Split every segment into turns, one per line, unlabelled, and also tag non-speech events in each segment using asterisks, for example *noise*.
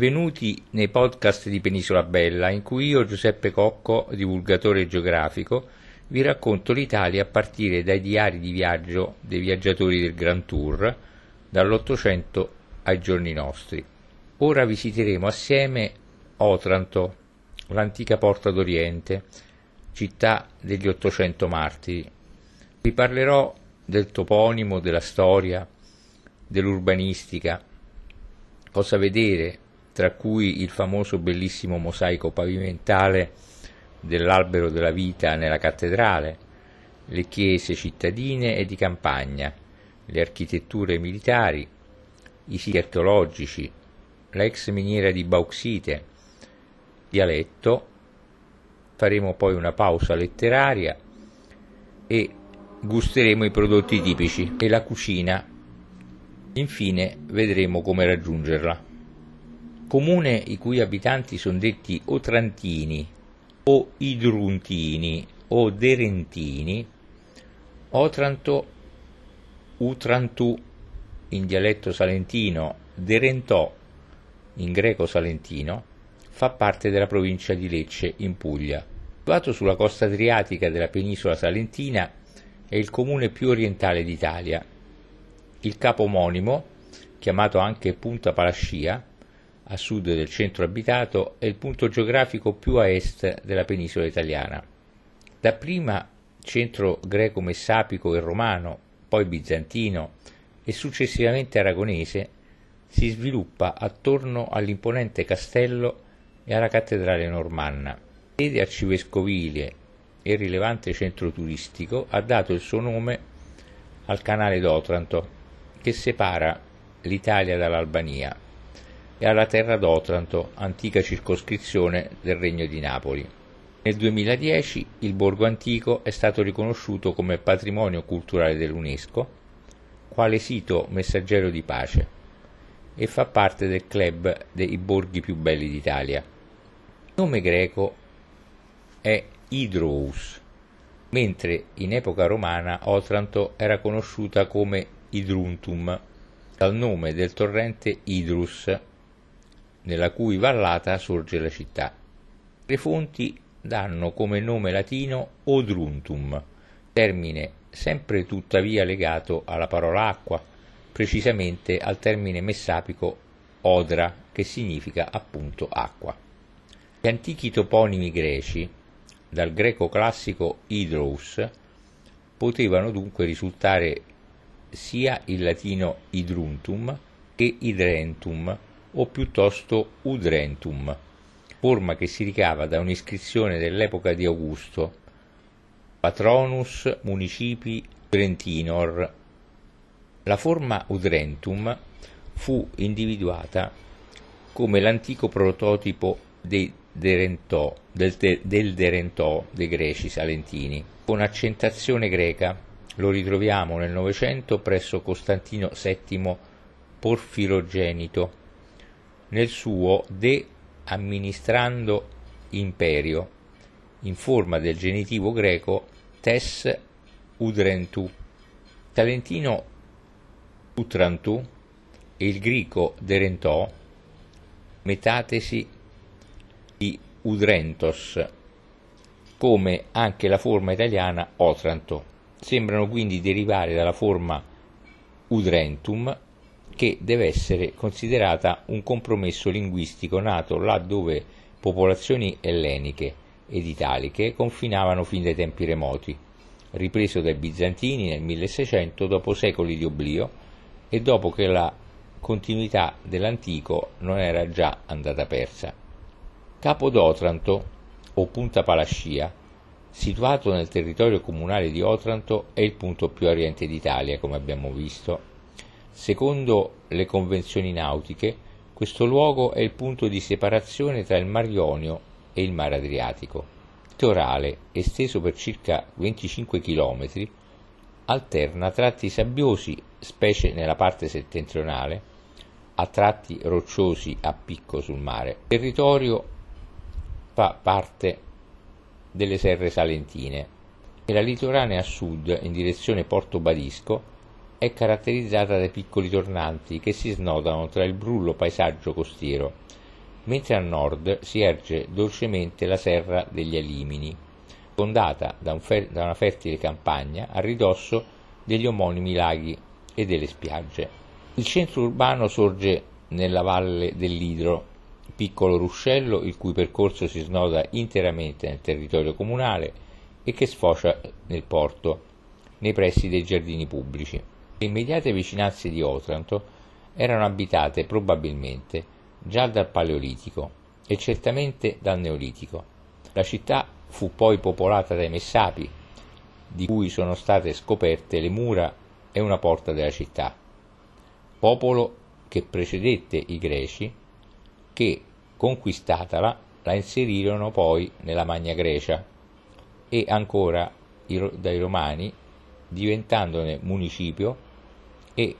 Benvenuti nei podcast di Penisola Bella, in cui io, Giuseppe Cocco, divulgatore geografico, vi racconto l'Italia a partire dai diari di viaggio dei viaggiatori del Grand Tour, dall'Ottocento ai giorni nostri. Ora visiteremo assieme Otranto, l'antica porta d'Oriente, città degli Ottocento martiri. Vi parlerò del toponimo, della storia, dell'urbanistica, cosa vedere, tra cui il famoso bellissimo mosaico pavimentale dell'albero della vita nella cattedrale, le chiese cittadine e di campagna, le architetture militari, i siti archeologici, la ex miniera di bauxite, dialetto, faremo poi una pausa letteraria e gusteremo i prodotti tipici e la cucina Infine vedremo come raggiungerla. Comune i cui abitanti sono detti Otrantini o Idruntini o Derentini, Otranto, Utrantu in dialetto salentino, Derentò in greco salentino, fa parte della provincia di Lecce in Puglia. Situato sulla costa adriatica della penisola salentina, è il comune più orientale d'Italia il capo omonimo, chiamato anche Punta Palascia, a sud del centro abitato, è il punto geografico più a est della penisola italiana. Dapprima centro greco-messapico e romano, poi bizantino e successivamente aragonese, si sviluppa attorno all'imponente castello e alla cattedrale normanna. Sede arcivescovile e rilevante centro turistico ha dato il suo nome al canale d'Otranto, che separa l'Italia dall'Albania e alla terra d'Otranto, antica circoscrizione del Regno di Napoli. Nel 2010 il borgo antico è stato riconosciuto come patrimonio culturale dell'UNESCO, quale sito messaggero di pace, e fa parte del club dei borghi più belli d'Italia. Il nome greco è Hydrous, mentre in epoca romana Otranto era conosciuta come Idruntum, dal nome del torrente Idrus, nella cui vallata sorge la città. Le fonti danno come nome latino Odruntum, termine sempre tuttavia legato alla parola acqua, precisamente al termine messapico odra, che significa appunto acqua. Gli antichi toponimi greci, dal greco classico hydrous, potevano dunque risultare sia il latino idruntum che idrentum o piuttosto udrentum, forma che si ricava da un'iscrizione dell'epoca di Augusto, Patronus municipi Udrentinor. La forma udrentum fu individuata come l'antico prototipo dei Derentò, del, del Derentò dei greci salentini, con accentazione greca lo ritroviamo nel Novecento presso Costantino VII Porfirogenito, nel suo De Amministrando Imperio, in forma del genitivo greco tes udrentu. Talentino utrantu e il greco derentò, metatesi di udrentos, come anche la forma italiana Otranto sembrano quindi derivare dalla forma udrentum che deve essere considerata un compromesso linguistico nato là dove popolazioni elleniche ed italiche confinavano fin dai tempi remoti, ripreso dai bizantini nel 1600 dopo secoli di oblio e dopo che la continuità dell'antico non era già andata persa. Capo d'Otranto o Punta Palascia Situato nel territorio comunale di Otranto, è il punto più a oriente d'Italia, come abbiamo visto. Secondo le convenzioni nautiche, questo luogo è il punto di separazione tra il Mar Ionio e il Mar Adriatico. Il litorale, esteso per circa 25 km, alterna tratti sabbiosi, specie nella parte settentrionale, a tratti rocciosi a picco sul mare. Il territorio fa parte delle serre salentine e la litoranea a sud, in direzione Porto Badisco, è caratterizzata dai piccoli tornanti che si snodano tra il brullo paesaggio costiero mentre a nord si erge dolcemente la serra degli Alimini, fondata da, un fer- da una fertile campagna a ridosso degli omonimi laghi e delle spiagge. Il centro urbano sorge nella valle dell'Idro, piccolo ruscello il cui percorso si snoda interamente nel territorio comunale e che sfocia nel porto, nei pressi dei giardini pubblici. Le immediate vicinanze di Otranto erano abitate probabilmente già dal Paleolitico e certamente dal Neolitico. La città fu poi popolata dai Messapi, di cui sono state scoperte le mura e una porta della città, popolo che precedette i Greci, che, conquistatala, la inserirono poi nella Magna Grecia e ancora dai Romani, diventandone municipio e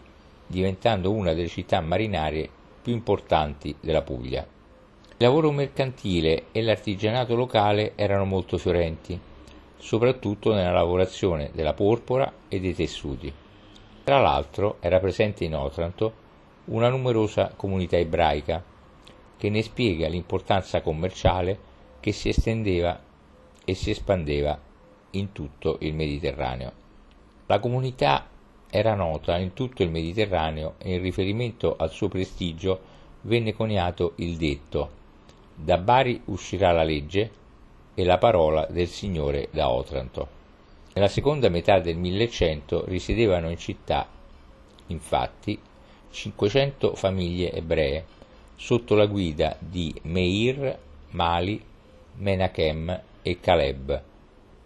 diventando una delle città marinarie più importanti della Puglia. Il lavoro mercantile e l'artigianato locale erano molto fiorenti, soprattutto nella lavorazione della porpora e dei tessuti. Tra l'altro era presente in Otranto una numerosa comunità ebraica, che ne spiega l'importanza commerciale che si estendeva e si espandeva in tutto il Mediterraneo. La comunità era nota in tutto il Mediterraneo e in riferimento al suo prestigio venne coniato il detto da Bari uscirà la legge e la parola del Signore da Otranto. Nella seconda metà del 1100 risiedevano in città, infatti, 500 famiglie ebree sotto la guida di Meir, Mali, Menachem e Caleb,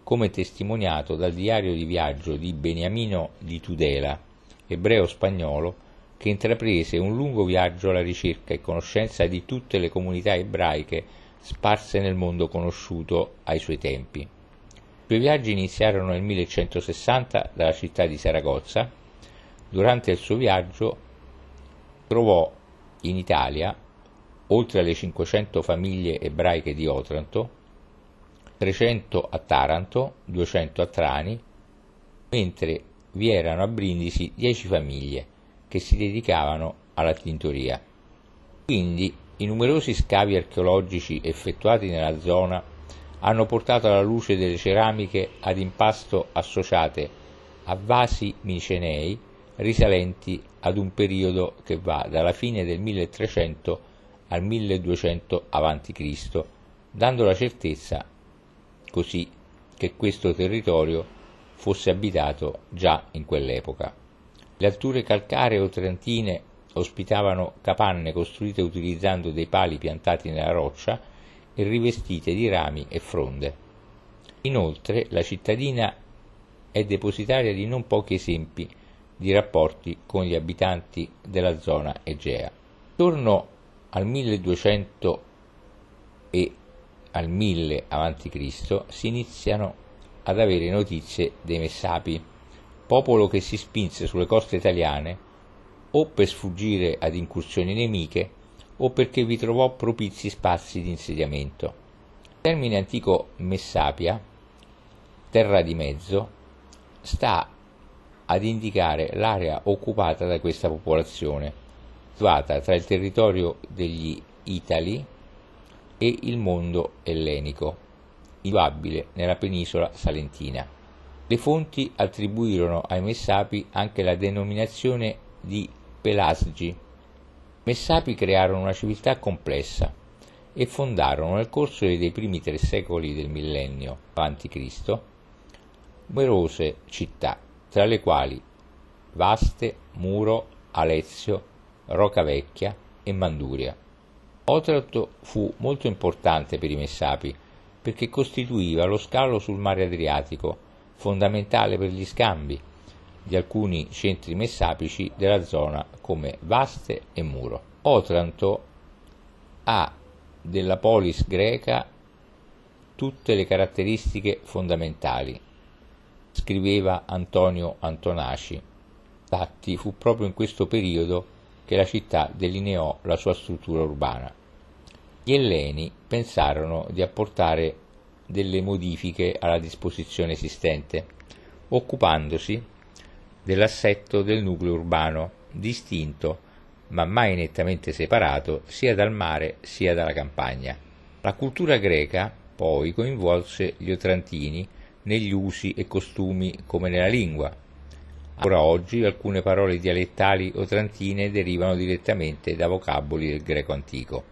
come testimoniato dal diario di viaggio di Beniamino di Tudela, ebreo spagnolo, che intraprese un lungo viaggio alla ricerca e conoscenza di tutte le comunità ebraiche sparse nel mondo conosciuto ai suoi tempi. I suoi viaggi iniziarono nel 1160 dalla città di Saragozza. Durante il suo viaggio trovò in Italia, oltre alle 500 famiglie ebraiche di Otranto, 300 a Taranto, 200 a Trani, mentre vi erano a Brindisi 10 famiglie che si dedicavano alla tintoria. Quindi i numerosi scavi archeologici effettuati nella zona hanno portato alla luce delle ceramiche ad impasto associate a vasi micenei risalenti ad un periodo che va dalla fine del 1300 al 1200 a.C., dando la certezza così che questo territorio fosse abitato già in quell'epoca. Le alture calcaree o trentine ospitavano capanne costruite utilizzando dei pali piantati nella roccia e rivestite di rami e fronde. Inoltre la cittadina è depositaria di non pochi esempi di rapporti con gli abitanti della zona egea. Attorno al 1200 e al 1000 a.C. si iniziano ad avere notizie dei Messapi, popolo che si spinse sulle coste italiane o per sfuggire ad incursioni nemiche o perché vi trovò propizi spazi di insediamento. Il termine antico Messapia, terra di mezzo, sta ad indicare l'area occupata da questa popolazione, situata tra il territorio degli Itali e il mondo ellenico, individuabile nella penisola salentina. Le fonti attribuirono ai Messapi anche la denominazione di Pelasgi. Messapi crearono una civiltà complessa e fondarono nel corso dei primi tre secoli del millennio a.C. numerose città, tra le quali Vaste, Muro, Alezio, Rocavecchia e Manduria. Otranto fu molto importante per i Messapi perché costituiva lo scalo sul mare Adriatico, fondamentale per gli scambi di alcuni centri messapici della zona come Vaste e Muro. Otranto ha della polis greca tutte le caratteristiche fondamentali, scriveva Antonio Antonaci. Infatti fu proprio in questo periodo che la città delineò la sua struttura urbana. Gli Elleni pensarono di apportare delle modifiche alla disposizione esistente, occupandosi dell'assetto del nucleo urbano, distinto ma mai nettamente separato sia dal mare sia dalla campagna. La cultura greca poi coinvolse gli otrantini negli usi e costumi come nella lingua. Ancora oggi alcune parole dialettali otrantine derivano direttamente da vocaboli del greco antico.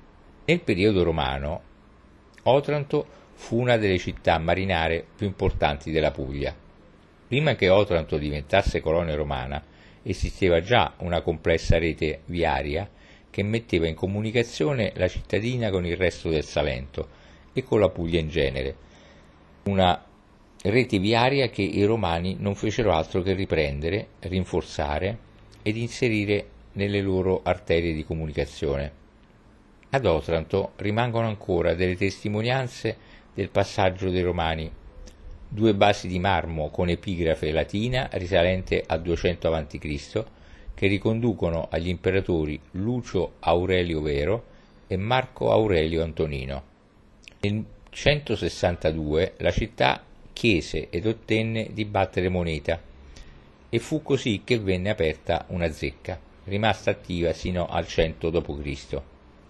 Nel periodo romano, Otranto fu una delle città marinare più importanti della Puglia. Prima che Otranto diventasse colonia romana, esisteva già una complessa rete viaria che metteva in comunicazione la cittadina con il resto del Salento e con la Puglia in genere. Una rete viaria che i romani non fecero altro che riprendere, rinforzare ed inserire nelle loro arterie di comunicazione. Ad Otranto rimangono ancora delle testimonianze del passaggio dei Romani, due basi di marmo con epigrafe latina risalente al 200 a.C. che riconducono agli imperatori Lucio Aurelio Vero e Marco Aurelio Antonino. Nel 162 la città chiese ed ottenne di battere moneta e fu così che venne aperta una zecca, rimasta attiva sino al 100 d.C.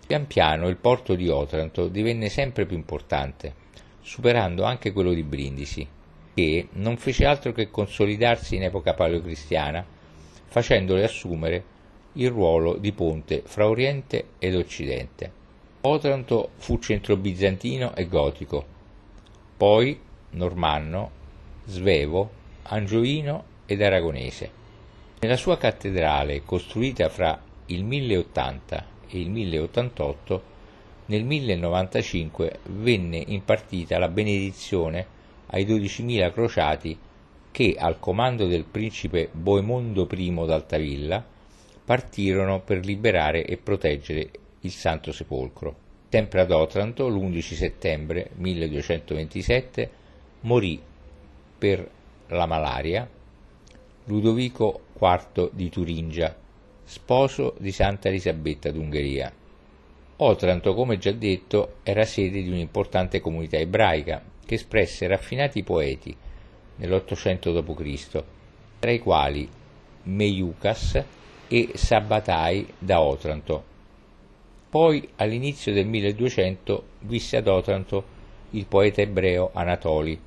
Pian piano il porto di Otranto divenne sempre più importante, superando anche quello di Brindisi, che non fece altro che consolidarsi in epoca paleocristiana, facendole assumere il ruolo di ponte fra Oriente ed Occidente. Otranto fu centro bizantino e gotico, poi normanno, svevo, angioino ed aragonese. Nella sua cattedrale, costruita fra il 1080 e il 1088, nel 1095 venne impartita la benedizione ai 12.000 crociati che, al comando del principe Boemondo I d'Altavilla, partirono per liberare e proteggere il Santo Sepolcro. Sempre ad Otranto, l'11 settembre 1227, morì per la malaria Ludovico IV di Turingia, sposo di Santa Elisabetta d'Ungheria. Otranto, come già detto, era sede di un'importante comunità ebraica che espresse raffinati poeti nell'Ottocento d.C., tra i quali Meiucas e Sabbatai da Otranto. Poi, all'inizio del 1200, visse ad Otranto il poeta ebreo Anatoli,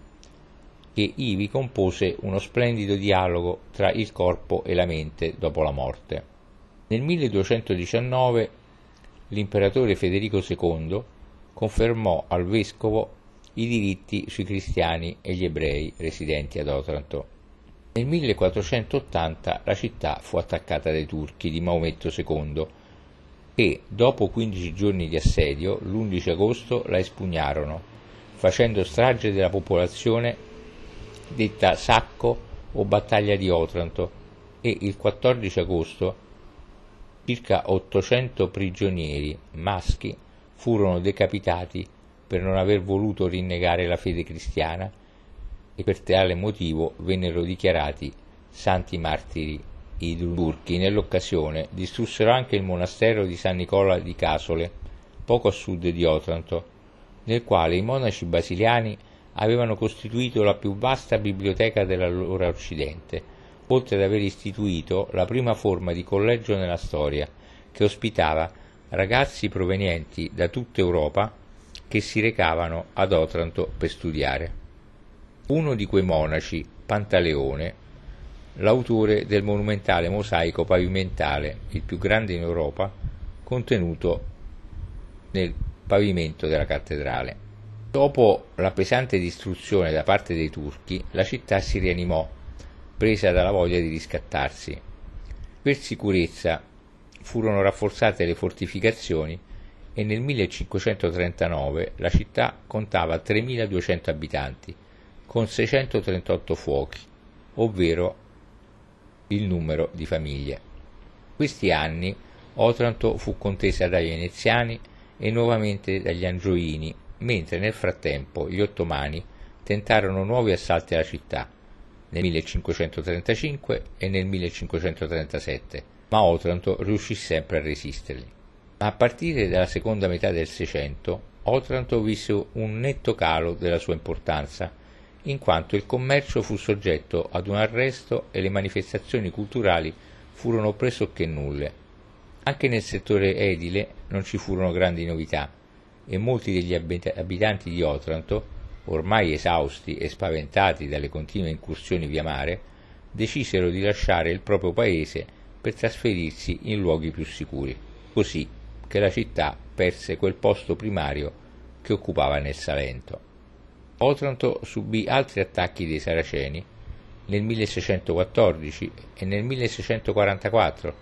che ivi compose uno splendido dialogo tra il corpo e la mente dopo la morte. Nel 1219 l'imperatore Federico II confermò al vescovo i diritti sui cristiani e gli ebrei residenti ad Otranto. Nel 1480 la città fu attaccata dai turchi di Maometto II e, dopo 15 giorni di assedio, l'11 agosto la espugnarono, facendo strage della popolazione detta sacco o battaglia di Otranto e il 14 agosto circa 800 prigionieri maschi furono decapitati per non aver voluto rinnegare la fede cristiana e per tale motivo vennero dichiarati santi martiri i turchi. Nell'occasione distrussero anche il monastero di San Nicola di Casole, poco a sud di Otranto, nel quale i monaci basiliani avevano costituito la più vasta biblioteca dell'allora Occidente oltre ad aver istituito la prima forma di collegio nella storia, che ospitava ragazzi provenienti da tutta Europa che si recavano ad Otranto per studiare. Uno di quei monaci, Pantaleone, l'autore del monumentale mosaico pavimentale, il più grande in Europa, contenuto nel pavimento della cattedrale. Dopo la pesante distruzione da parte dei turchi, la città si rianimò presa dalla voglia di riscattarsi. Per sicurezza furono rafforzate le fortificazioni e nel 1539 la città contava 3.200 abitanti, con 638 fuochi, ovvero il numero di famiglie. Questi anni Otranto fu contesa dai veneziani e nuovamente dagli angioini, mentre nel frattempo gli ottomani tentarono nuovi assalti alla città, nel 1535 e nel 1537, ma Otranto riuscì sempre a resisterli. Ma a partire dalla seconda metà del Seicento, Otranto visse un netto calo della sua importanza, in quanto il commercio fu soggetto ad un arresto e le manifestazioni culturali furono pressoché nulle. Anche nel settore edile non ci furono grandi novità e molti degli abitanti di Otranto, ormai esausti e spaventati dalle continue incursioni via mare, decisero di lasciare il proprio paese per trasferirsi in luoghi più sicuri, così che la città perse quel posto primario che occupava nel Salento. Otranto subì altri attacchi dei Saraceni nel 1614 e nel 1644,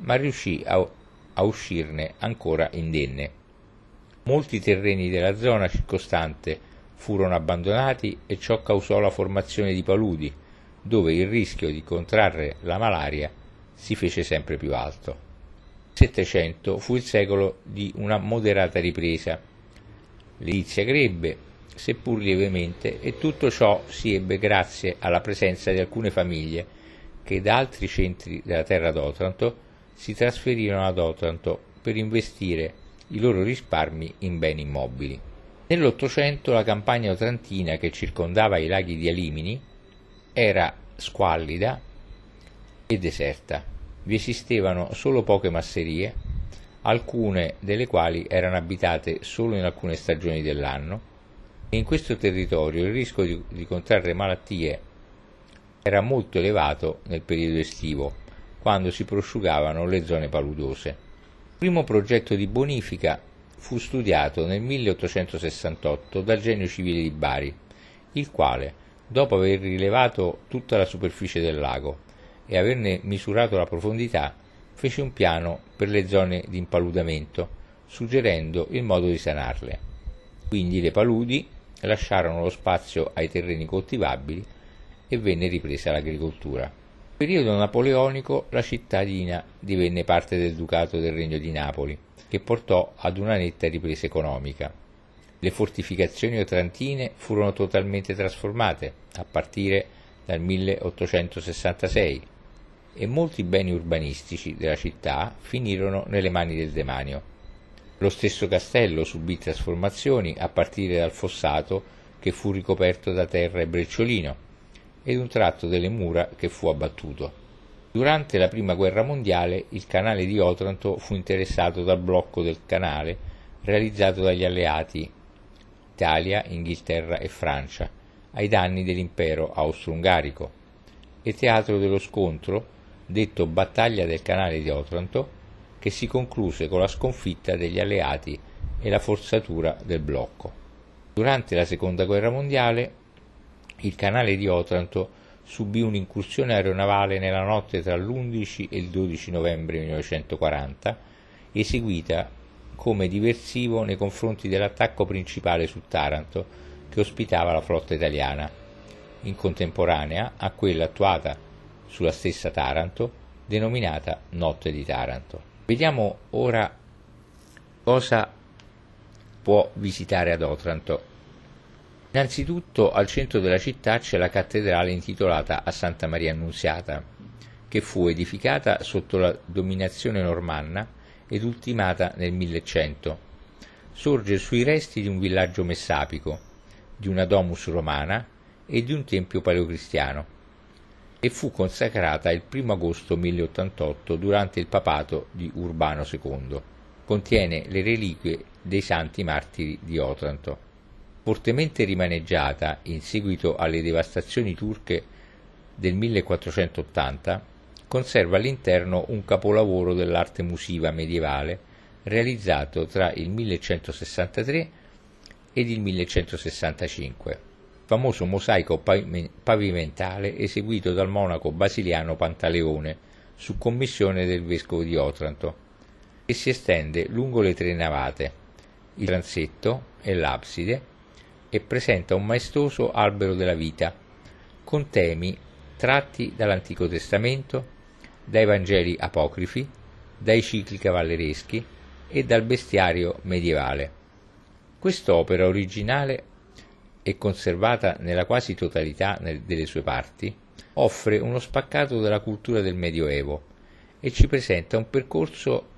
ma riuscì a, a uscirne ancora indenne. Molti terreni della zona circostante furono abbandonati e ciò causò la formazione di paludi, dove il rischio di contrarre la malaria si fece sempre più alto. Il Settecento fu il secolo di una moderata ripresa. L'edilizia crebbe, seppur lievemente, e tutto ciò si ebbe grazie alla presenza di alcune famiglie che da altri centri della terra d'Otranto si trasferirono ad Otranto per investire i loro risparmi in beni immobili. Nell'Ottocento la campagna otrantina che circondava i laghi di Alimini era squallida e deserta. Vi esistevano solo poche masserie, alcune delle quali erano abitate solo in alcune stagioni dell'anno, e in questo territorio il rischio di, di contrarre malattie era molto elevato nel periodo estivo, quando si prosciugavano le zone paludose. Il primo progetto di bonifica fu studiato nel 1868 dal Genio Civile di Bari, il quale, dopo aver rilevato tutta la superficie del lago e averne misurato la profondità, fece un piano per le zone di impaludamento, suggerendo il modo di sanarle. Quindi le paludi lasciarono lo spazio ai terreni coltivabili e venne ripresa l'agricoltura periodo napoleonico la cittadina divenne parte del Ducato del Regno di Napoli, che portò ad una netta ripresa economica. Le fortificazioni otrantine furono totalmente trasformate a partire dal 1866 e molti beni urbanistici della città finirono nelle mani del demanio. Lo stesso castello subì trasformazioni a partire dal fossato che fu ricoperto da terra e brecciolino ed un tratto delle mura che fu abbattuto. Durante la Prima Guerra Mondiale il canale di Otranto fu interessato dal blocco del canale realizzato dagli alleati Italia, Inghilterra e Francia ai danni dell'impero austro-ungarico e teatro dello scontro detto Battaglia del canale di Otranto che si concluse con la sconfitta degli alleati e la forzatura del blocco. Durante la Seconda Guerra Mondiale il canale di Otranto subì un'incursione aeronavale nella notte tra l'11 e il 12 novembre 1940, eseguita come diversivo nei confronti dell'attacco principale su Taranto che ospitava la flotta italiana, in contemporanea a quella attuata sulla stessa Taranto, denominata Notte di Taranto. Vediamo ora cosa può visitare ad Otranto Innanzitutto al centro della città c'è la cattedrale intitolata a Santa Maria Annunziata, che fu edificata sotto la dominazione normanna ed ultimata nel 1100. Sorge sui resti di un villaggio messapico, di una domus romana e di un tempio paleocristiano e fu consacrata il 1 agosto 1088 durante il papato di Urbano II. Contiene le reliquie dei santi martiri di Otranto fortemente rimaneggiata in seguito alle devastazioni turche del 1480, conserva all'interno un capolavoro dell'arte musiva medievale realizzato tra il 1163 ed il 1165, famoso mosaico pavimentale eseguito dal monaco basiliano Pantaleone su commissione del vescovo di Otranto, e si estende lungo le tre navate, il transetto e l'abside, e presenta un maestoso albero della vita, con temi tratti dall'Antico Testamento, dai Vangeli apocrifi, dai cicli cavallereschi e dal bestiario medievale. Quest'opera originale e conservata nella quasi totalità delle sue parti, offre uno spaccato della cultura del Medioevo e ci presenta un percorso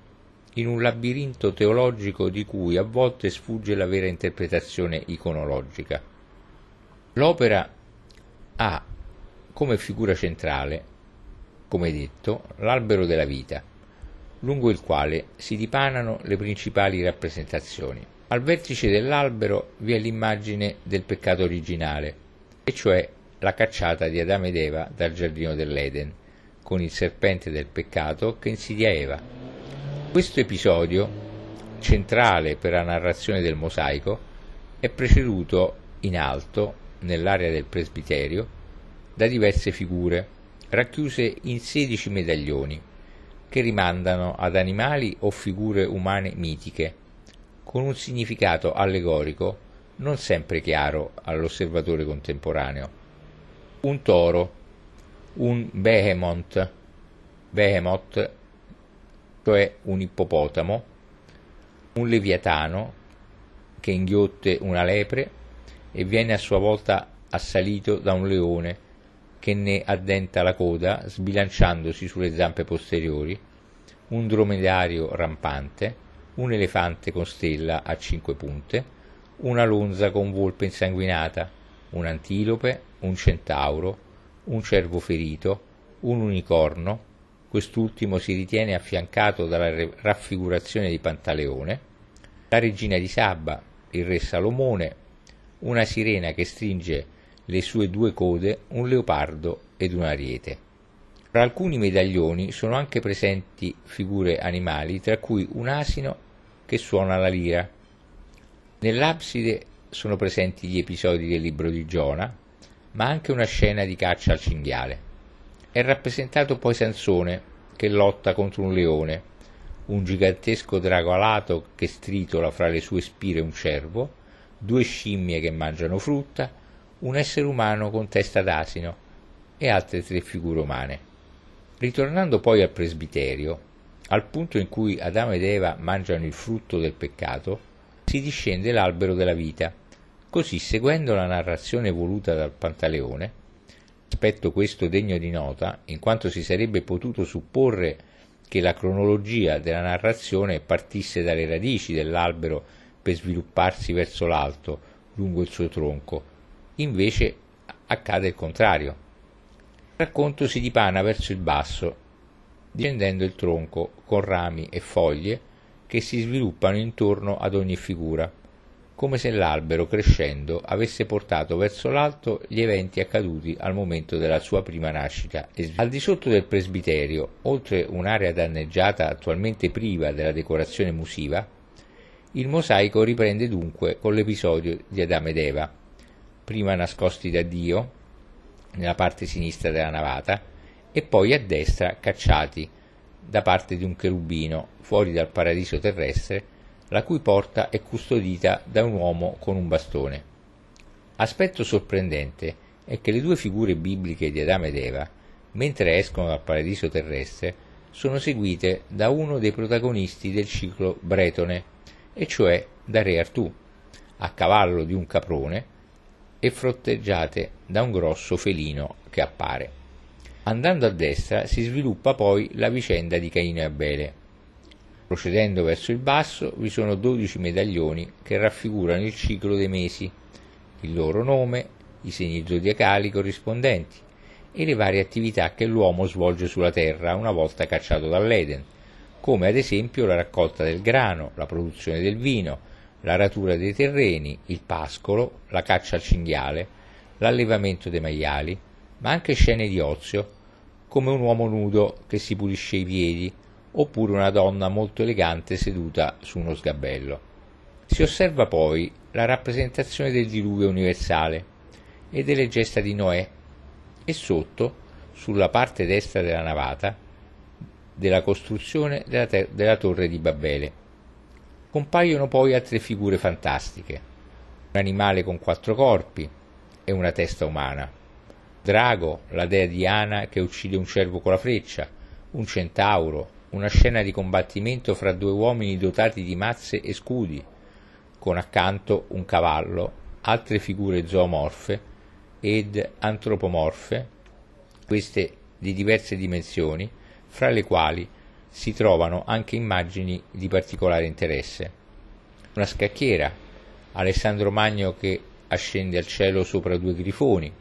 in un labirinto teologico di cui a volte sfugge la vera interpretazione iconologica. L'opera ha come figura centrale, come detto, l'albero della vita, lungo il quale si dipanano le principali rappresentazioni. Al vertice dell'albero vi è l'immagine del peccato originale, e cioè la cacciata di Adamo ed Eva dal giardino dell'Eden, con il serpente del peccato che insidia Eva. Questo episodio, centrale per la narrazione del mosaico, è preceduto in alto, nell'area del presbiterio, da diverse figure, racchiuse in 16 medaglioni, che rimandano ad animali o figure umane mitiche, con un significato allegorico non sempre chiaro all'osservatore contemporaneo. Un toro, un behemoth, behemoth, cioè un ippopotamo, un leviatano che inghiotte una lepre e viene a sua volta assalito da un leone che ne addenta la coda sbilanciandosi sulle zampe posteriori, un dromedario rampante, un elefante con stella a cinque punte, una lonza con volpe insanguinata, un antilope, un centauro, un cervo ferito, un unicorno, quest'ultimo si ritiene affiancato dalla raffigurazione di Pantaleone, la regina di Sabba, il re Salomone, una sirena che stringe le sue due code, un leopardo ed un ariete. Tra alcuni medaglioni sono anche presenti figure animali, tra cui un asino che suona la lira. Nell'abside sono presenti gli episodi del libro di Giona, ma anche una scena di caccia al cinghiale. È rappresentato poi Sansone che lotta contro un leone, un gigantesco drago alato che stritola fra le sue spire un cervo, due scimmie che mangiano frutta, un essere umano con testa d'asino e altre tre figure umane. Ritornando poi al presbiterio, al punto in cui Adamo ed Eva mangiano il frutto del peccato, si discende l'albero della vita. Così, seguendo la narrazione voluta dal Pantaleone, aspetto questo degno di nota, in quanto si sarebbe potuto supporre che la cronologia della narrazione partisse dalle radici dell'albero per svilupparsi verso l'alto, lungo il suo tronco. Invece accade il contrario. Il racconto si dipana verso il basso, discendendo il tronco con rami e foglie che si sviluppano intorno ad ogni figura, come se l'albero crescendo avesse portato verso l'alto gli eventi accaduti al momento della sua prima nascita. Al di sotto del presbiterio, oltre un'area danneggiata attualmente priva della decorazione musiva, il mosaico riprende dunque con l'episodio di Adamo ed Eva, prima nascosti da Dio nella parte sinistra della navata, e poi a destra cacciati da parte di un cherubino fuori dal paradiso terrestre, la cui porta è custodita da un uomo con un bastone. Aspetto sorprendente è che le due figure bibliche di Adamo ed Eva, mentre escono dal paradiso terrestre, sono seguite da uno dei protagonisti del ciclo bretone, e cioè da Re Artù, a cavallo di un caprone e fronteggiate da un grosso felino che appare. Andando a destra si sviluppa poi la vicenda di Caino e Abele. Procedendo verso il basso vi sono dodici medaglioni che raffigurano il ciclo dei mesi, il loro nome, i segni zodiacali corrispondenti e le varie attività che l'uomo svolge sulla terra una volta cacciato dall'Eden, come ad esempio la raccolta del grano, la produzione del vino, l'aratura dei terreni, il pascolo, la caccia al cinghiale, l'allevamento dei maiali, ma anche scene di ozio, come un uomo nudo che si pulisce i piedi, oppure una donna molto elegante seduta su uno sgabello. Si osserva poi la rappresentazione del diluvio universale e delle gesta di Noè e sotto, sulla parte destra della navata, della costruzione della, ter- della torre di Babele. Compaiono poi altre figure fantastiche, un animale con quattro corpi e una testa umana, Drago, la dea Diana che uccide un cervo con la freccia, un centauro, una scena di combattimento fra due uomini dotati di mazze e scudi, con accanto un cavallo, altre figure zoomorfe ed antropomorfe, queste di diverse dimensioni, fra le quali si trovano anche immagini di particolare interesse. Una scacchiera, Alessandro Magno che ascende al cielo sopra due grifoni,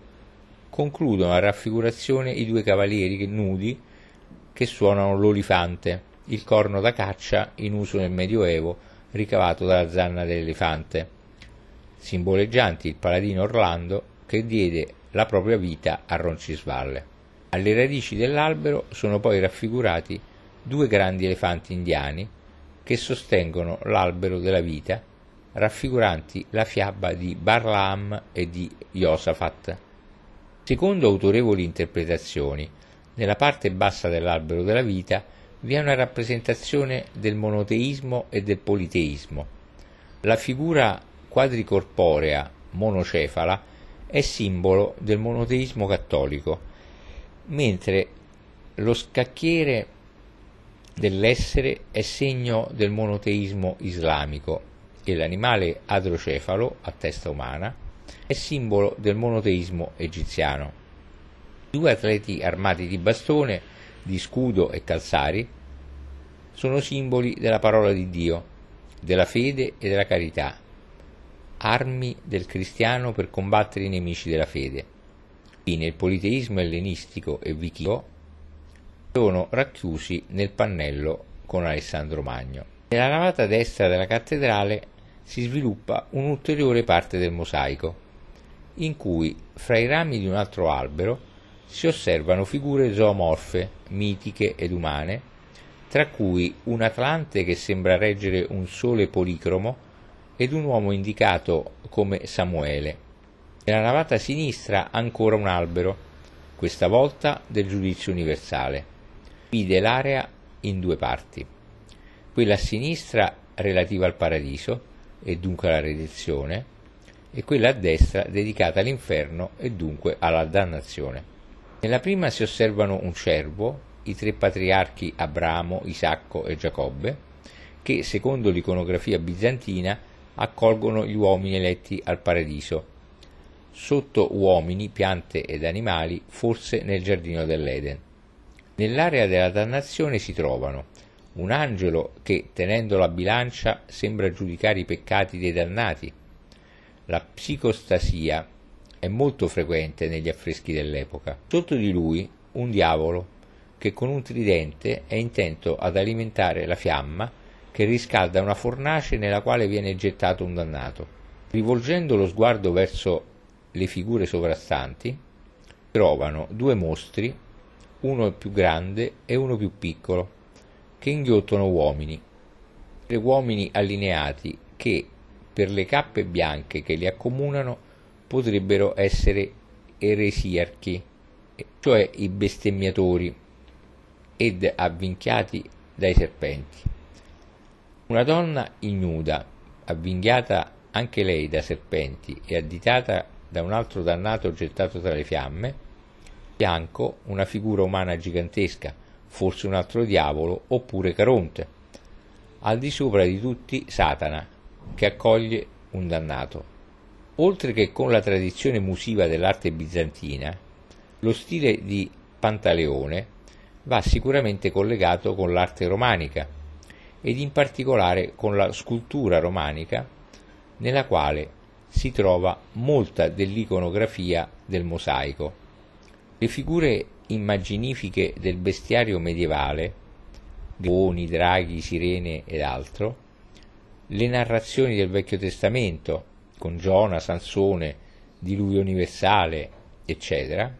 concludono la raffigurazione i due cavalieri nudi che suonano l'olifante, il corno da caccia in uso nel Medioevo ricavato dalla zanna dell'elefante, simboleggianti il paladino Orlando che diede la propria vita a Roncisvalle. Alle radici dell'albero sono poi raffigurati due grandi elefanti indiani che sostengono l'albero della vita, raffiguranti la fiaba di Barlaam e di Josafat. Secondo autorevoli interpretazioni, nella parte bassa dell'albero della vita vi è una rappresentazione del monoteismo e del politeismo. La figura quadricorporea monocefala è simbolo del monoteismo cattolico, mentre lo scacchiere dell'essere è segno del monoteismo islamico e l'animale adrocefalo a testa umana è simbolo del monoteismo egiziano. Due atleti armati di bastone, di scudo e calzari sono simboli della parola di Dio, della fede e della carità, armi del cristiano per combattere i nemici della fede. Infine, il politeismo ellenistico e vichingo sono racchiusi nel pannello con Alessandro Magno. Nella navata destra della cattedrale si sviluppa un'ulteriore parte del mosaico, in cui fra i rami di un altro albero si osservano figure zoomorfe, mitiche ed umane, tra cui un Atlante che sembra reggere un sole policromo ed un uomo indicato come Samuele. Nella navata sinistra ancora un albero, questa volta del giudizio universale. Divide l'area in due parti. Quella a sinistra relativa al paradiso e dunque alla redenzione, e quella a destra dedicata all'inferno e dunque alla dannazione. Nella prima si osservano un cervo, i tre patriarchi Abramo, Isacco e Giacobbe, che secondo l'iconografia bizantina accolgono gli uomini eletti al paradiso, sotto uomini, piante ed animali, forse nel giardino dell'Eden. Nell'area della dannazione si trovano un angelo che, tenendo la bilancia, sembra giudicare i peccati dei dannati, la psicostasia è molto frequente negli affreschi dell'epoca. Sotto di lui un diavolo che con un tridente è intento ad alimentare la fiamma che riscalda una fornace nella quale viene gettato un dannato. Rivolgendo lo sguardo verso le figure sovrastanti, trovano due mostri, uno più grande e uno più piccolo, che inghiottono uomini. Tre uomini allineati che, per le cappe bianche che li accomunano, potrebbero essere eresiarchi, cioè i bestemmiatori, ed avvinchiati dai serpenti. Una donna ignuda, avvinghiata anche lei da serpenti e additata da un altro dannato gettato tra le fiamme, fianco una figura umana gigantesca, forse un altro diavolo oppure Caronte, al di sopra di tutti Satana, che accoglie un dannato. Oltre che con la tradizione musiva dell'arte bizantina, lo stile di Pantaleone va sicuramente collegato con l'arte romanica ed in particolare con la scultura romanica nella quale si trova molta dell'iconografia del mosaico. Le figure immaginifiche del bestiario medievale, leoni, draghi, sirene ed altro, le narrazioni del Vecchio Testamento, con Giona, Sansone, diluvio universale, eccetera,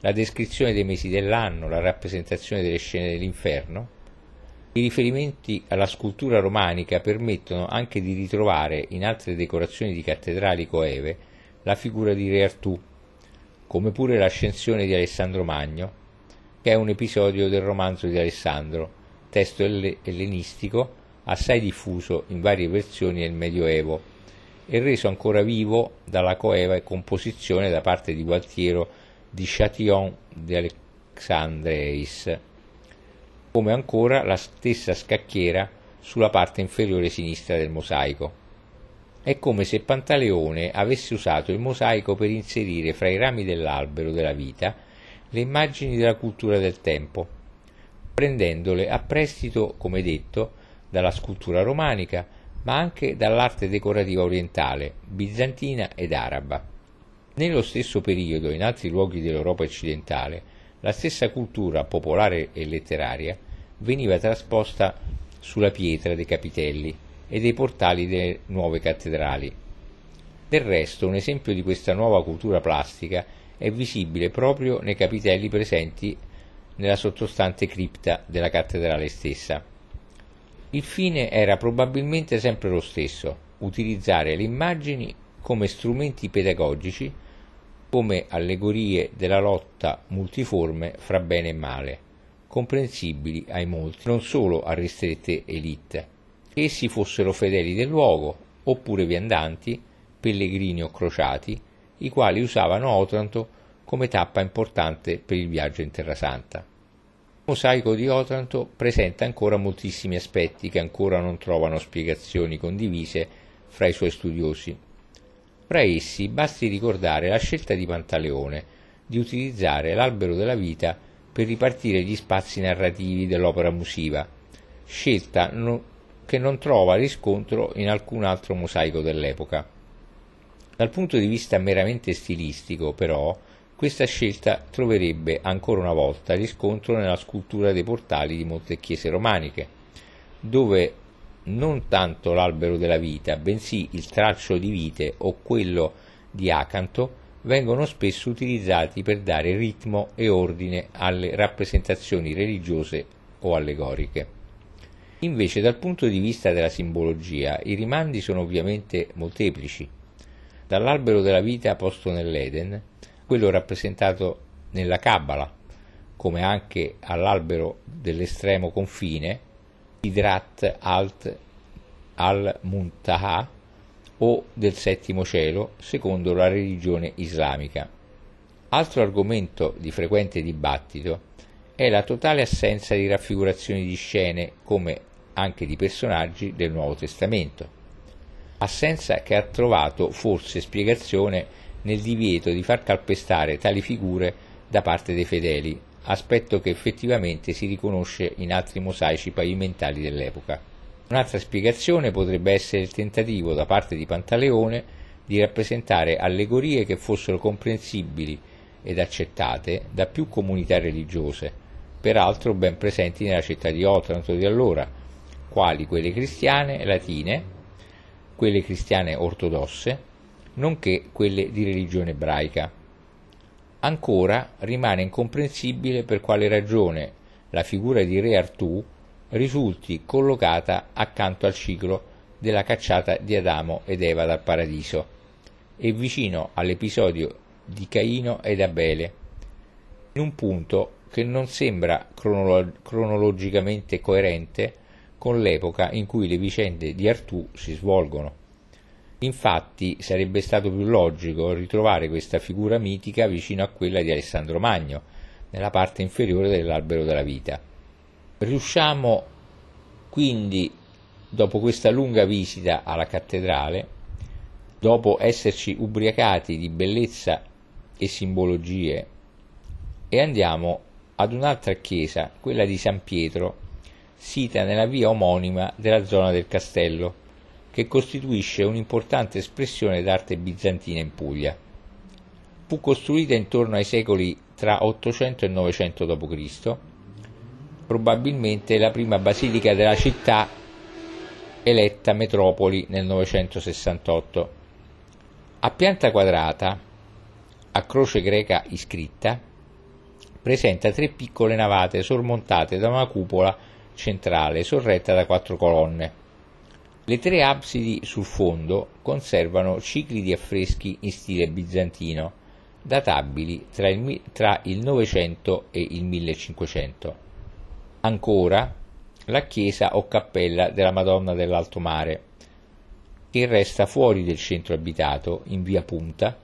la descrizione dei mesi dell'anno, la rappresentazione delle scene dell'inferno, i riferimenti alla scultura romanica permettono anche di ritrovare in altre decorazioni di cattedrali coeve la figura di Re Artù, come pure l'ascensione di Alessandro Magno, che è un episodio del romanzo di Alessandro, testo ellenistico assai diffuso in varie versioni nel Medioevo e reso ancora vivo dalla coeva composizione da parte di Gualtiero di Châtillon di Alexandreis, come ancora la stessa scacchiera sulla parte inferiore sinistra del mosaico. È come se Pantaleone avesse usato il mosaico per inserire fra i rami dell'albero della vita le immagini della cultura del tempo, prendendole a prestito, come detto, dalla scultura romanica, ma anche dall'arte decorativa orientale, bizantina ed araba. Nello stesso periodo, in altri luoghi dell'Europa occidentale, la stessa cultura popolare e letteraria veniva trasposta sulla pietra dei capitelli e dei portali delle nuove cattedrali. Del resto, un esempio di questa nuova cultura plastica è visibile proprio nei capitelli presenti nella sottostante cripta della cattedrale stessa. Il fine era probabilmente sempre lo stesso, utilizzare le immagini come strumenti pedagogici, come allegorie della lotta multiforme fra bene e male, comprensibili ai molti, non solo a ristrette elite, essi fossero fedeli del luogo, oppure viandanti, pellegrini o crociati, i quali usavano Otranto come tappa importante per il viaggio in Terra Santa. Il mosaico di Otranto presenta ancora moltissimi aspetti che ancora non trovano spiegazioni condivise fra i suoi studiosi. Fra essi basti ricordare la scelta di Pantaleone di utilizzare l'albero della vita per ripartire gli spazi narrativi dell'opera musiva, scelta che non trova riscontro in alcun altro mosaico dell'epoca. Dal punto di vista meramente stilistico, però, questa scelta troverebbe ancora una volta riscontro nella scultura dei portali di molte chiese romaniche, dove non tanto l'albero della vita, bensì il traccio di vite o quello di acanto vengono spesso utilizzati per dare ritmo e ordine alle rappresentazioni religiose o allegoriche. Invece dal punto di vista della simbologia i rimandi sono ovviamente molteplici. Dall'albero della vita posto nell'Eden quello rappresentato nella Cabala, come anche all'albero dell'estremo confine, Idrat Alt al-Muntaha o del settimo cielo, secondo la religione islamica. Altro argomento di frequente dibattito è la totale assenza di raffigurazioni di scene come anche di personaggi del Nuovo Testamento, assenza che ha trovato forse spiegazione nel divieto di far calpestare tali figure da parte dei fedeli, aspetto che effettivamente si riconosce in altri mosaici pavimentali dell'epoca. Un'altra spiegazione potrebbe essere il tentativo da parte di Pantaleone di rappresentare allegorie che fossero comprensibili ed accettate da più comunità religiose, peraltro ben presenti nella città di Otranto di allora, quali quelle cristiane latine, quelle cristiane ortodosse, nonché quelle di religione ebraica. Ancora rimane incomprensibile per quale ragione la figura di Re Artù risulti collocata accanto al ciclo della cacciata di Adamo ed Eva dal paradiso e vicino all'episodio di Caino ed Abele, in un punto che non sembra cronolo- cronologicamente coerente con l'epoca in cui le vicende di Artù si svolgono. Infatti sarebbe stato più logico ritrovare questa figura mitica vicino a quella di Alessandro Magno, nella parte inferiore dell'albero della vita. Riusciamo quindi, dopo questa lunga visita alla cattedrale, dopo esserci ubriacati di bellezza e simbologie, e andiamo ad un'altra chiesa, quella di San Pietro, sita nella via omonima della zona del castello, che costituisce un'importante espressione d'arte bizantina in Puglia. Fu costruita intorno ai secoli tra 800 e 900 d.C., probabilmente la prima basilica della città eletta metropoli nel 968. A pianta quadrata, a croce greca iscritta, presenta tre piccole navate sormontate da una cupola centrale sorretta da quattro colonne. Le tre absidi sul fondo conservano cicli di affreschi in stile bizantino, databili tra il, tra il 900 e il 1500. Ancora la chiesa o cappella della Madonna dell'Alto Mare, che resta fuori del centro abitato, in via Punta,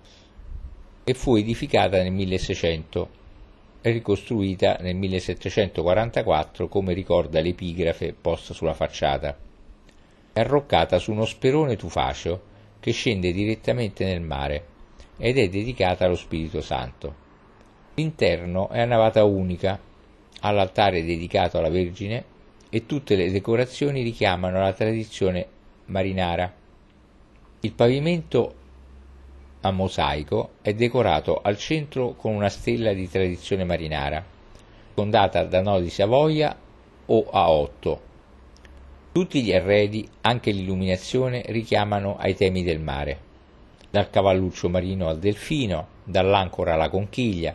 e fu edificata nel 1600 e ricostruita nel 1744 come ricorda l'epigrafe posta sulla facciata è arroccata su uno sperone tufaceo che scende direttamente nel mare ed è dedicata allo Spirito Santo. L'interno è a navata unica, all'altare dedicato alla Vergine e tutte le decorazioni richiamano la tradizione marinara. Il pavimento a mosaico è decorato al centro con una stella di tradizione marinara, fondata da nodi Savoia o a 8. Tutti gli arredi, anche l'illuminazione, richiamano ai temi del mare, dal cavalluccio marino al delfino, dall'ancora alla conchiglia,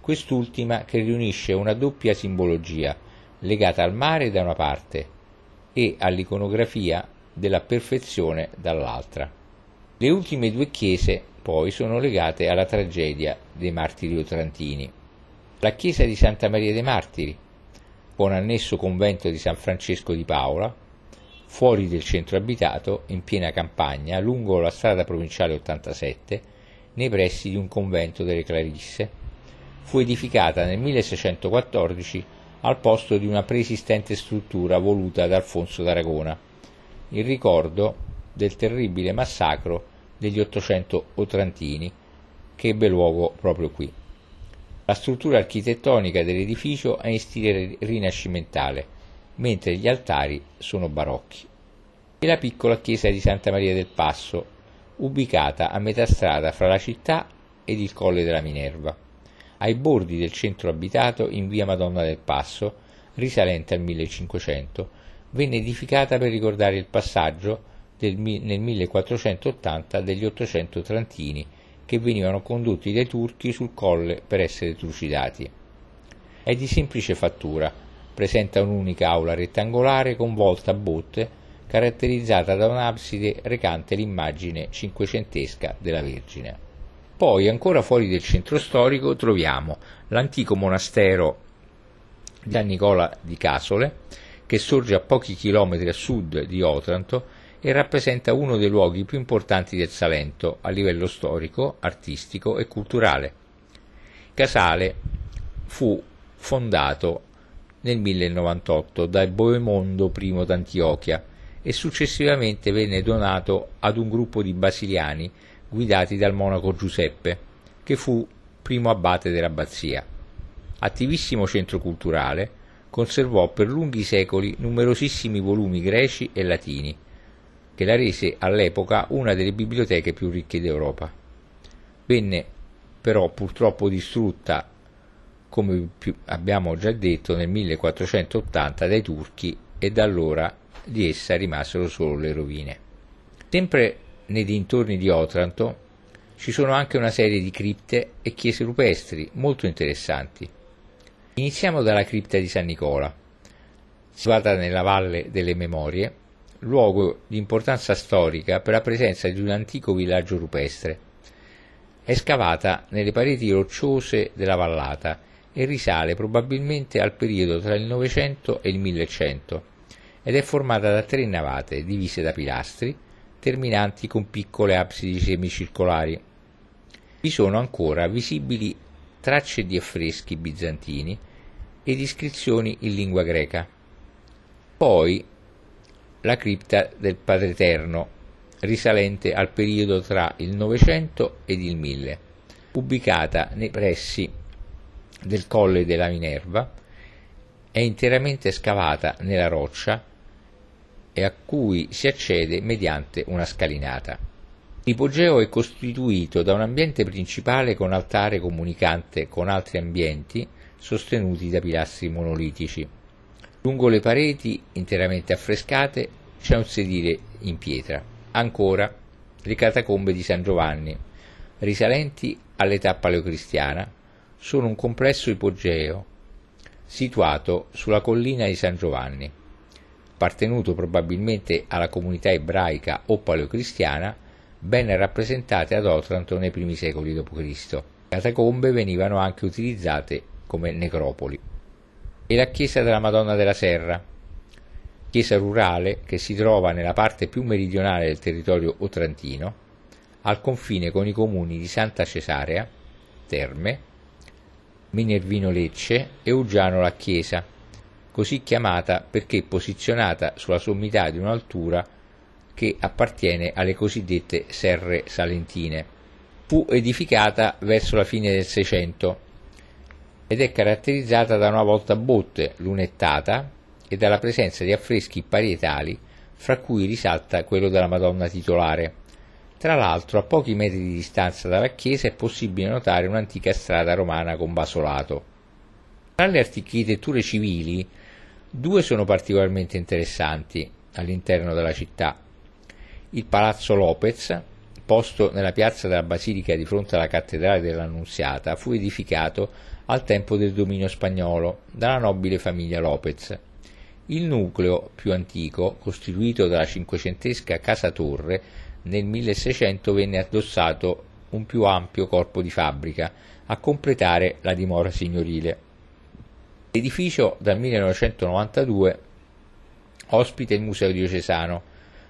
quest'ultima che riunisce una doppia simbologia legata al mare da una parte e all'iconografia della perfezione dall'altra. Le ultime due chiese poi sono legate alla tragedia dei martiri otrantini. La chiesa di Santa Maria dei Martiri, con annesso convento di San Francesco di Paola, fuori del centro abitato, in piena campagna, lungo la strada provinciale 87, nei pressi di un convento delle Clarisse, fu edificata nel 1614 al posto di una preesistente struttura voluta da Alfonso d'Aragona, in ricordo del terribile massacro degli 800 Otrantini che ebbe luogo proprio qui. La struttura architettonica dell'edificio è in stile rinascimentale, mentre gli altari sono barocchi. E la piccola chiesa di Santa Maria del Passo, ubicata a metà strada fra la città ed il Colle della Minerva, ai bordi del centro abitato in via Madonna del Passo, risalente al 1500, venne edificata per ricordare il passaggio del, nel 1480 degli 800 trantini che venivano condotti dai turchi sul colle per essere trucidati. È di semplice fattura, presenta un'unica aula rettangolare con volta a botte caratterizzata da un'abside recante l'immagine cinquecentesca della Vergine. Poi, ancora fuori del centro storico, troviamo l'antico monastero di San Nicola di Casole, che sorge a pochi chilometri a sud di Otranto e rappresenta uno dei luoghi più importanti del Salento a livello storico, artistico e culturale. Casale fu fondato nel 1098 da Boemondo I d'Antiochia e successivamente venne donato ad un gruppo di basiliani guidati dal monaco Giuseppe, che fu primo abate dell'abbazia. Attivissimo centro culturale, conservò per lunghi secoli numerosissimi volumi greci e latini, che la rese all'epoca una delle biblioteche più ricche d'Europa. Venne però purtroppo distrutta, come abbiamo già detto, nel 1480 dai turchi e da allora di essa rimasero solo le rovine. Sempre nei dintorni di Otranto ci sono anche una serie di cripte e chiese rupestri molto interessanti. Iniziamo dalla cripta di San Nicola, situata nella Valle delle Memorie, luogo di importanza storica per la presenza di un antico villaggio rupestre. È scavata nelle pareti rocciose della vallata e risale probabilmente al periodo tra il Novecento e il Millecento ed è formata da tre navate divise da pilastri terminanti con piccole absidi semicircolari. Vi sono ancora visibili tracce di affreschi bizantini ed iscrizioni in lingua greca. Poi la cripta del Padre Eterno, risalente al periodo tra il Novecento ed il Mille, ubicata nei pressi del Colle della Minerva, è interamente scavata nella roccia e a cui si accede mediante una scalinata. L'ipogeo è costituito da un ambiente principale con altare comunicante con altri ambienti sostenuti da pilastri monolitici. Lungo le pareti, interamente affrescate, c'è un sedile in pietra. Ancora le catacombe di San Giovanni, risalenti all'età paleocristiana, sono un complesso ipogeo situato sulla collina di San Giovanni, appartenuto probabilmente alla comunità ebraica o paleocristiana, ben rappresentate ad Otranto nei primi secoli d.C. Le catacombe venivano anche utilizzate come necropoli. E la chiesa della Madonna della Serra, chiesa rurale che si trova nella parte più meridionale del territorio otrantino, al confine con i comuni di Santa Cesarea, Terme, Minervino Lecce e Uggiano la Chiesa, così chiamata perché posizionata sulla sommità di un'altura che appartiene alle cosiddette serre salentine. Fu edificata verso la fine del Seicento ed è caratterizzata da una volta a botte lunettata e dalla presenza di affreschi parietali, fra cui risalta quello della Madonna titolare. Tra l'altro, a pochi metri di distanza dalla chiesa è possibile notare un'antica strada romana con basolato. Tra le architetture civili Due sono particolarmente interessanti all'interno della città. Il Palazzo Lopez, posto nella piazza della Basilica di fronte alla cattedrale dell'Annunziata, fu edificato al tempo del dominio spagnolo dalla nobile famiglia Lopez. Il nucleo più antico, costituito dalla cinquecentesca Casa Torre, nel 1600 venne addossato un più ampio corpo di fabbrica a completare la dimora signorile. L'edificio dal 1992 ospita il Museo diocesano,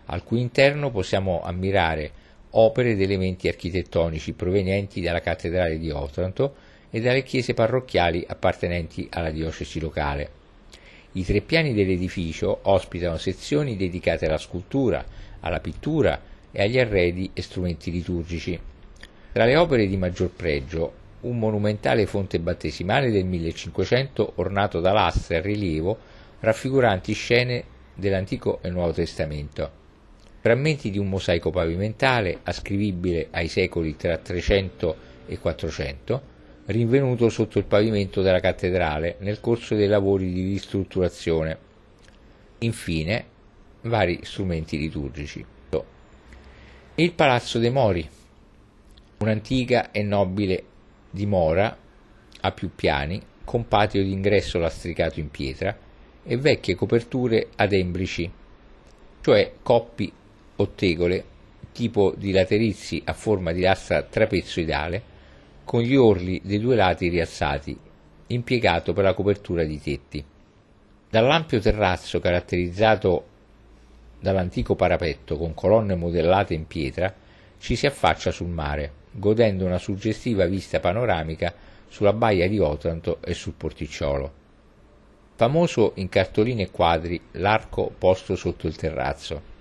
al cui interno possiamo ammirare opere ed elementi architettonici provenienti dalla cattedrale di Otranto e dalle chiese parrocchiali appartenenti alla diocesi locale. I tre piani dell'edificio ospitano sezioni dedicate alla scultura, alla pittura e agli arredi e strumenti liturgici. Tra le opere di maggior pregio, un monumentale fonte battesimale del 1500 ornato da lastre a rilievo raffiguranti scene dell'Antico e Nuovo Testamento. Frammenti di un mosaico pavimentale ascrivibile ai secoli tra 300 e 400, rinvenuto sotto il pavimento della cattedrale nel corso dei lavori di ristrutturazione. Infine, vari strumenti liturgici. Il Palazzo dei Mori, un'antica e nobile dimora a più piani, con patio d'ingresso lastricato in pietra e vecchie coperture ad embrici, cioè coppi o tegole tipo di laterizi a forma di lastra trapezoidale con gli orli dei due lati rialzati, impiegato per la copertura di tetti. Dall'ampio terrazzo caratterizzato dall'antico parapetto con colonne modellate in pietra ci si affaccia sul mare, godendo una suggestiva vista panoramica sulla baia di Otranto e sul porticciolo. Famoso in cartoline e quadri l'arco posto sotto il terrazzo.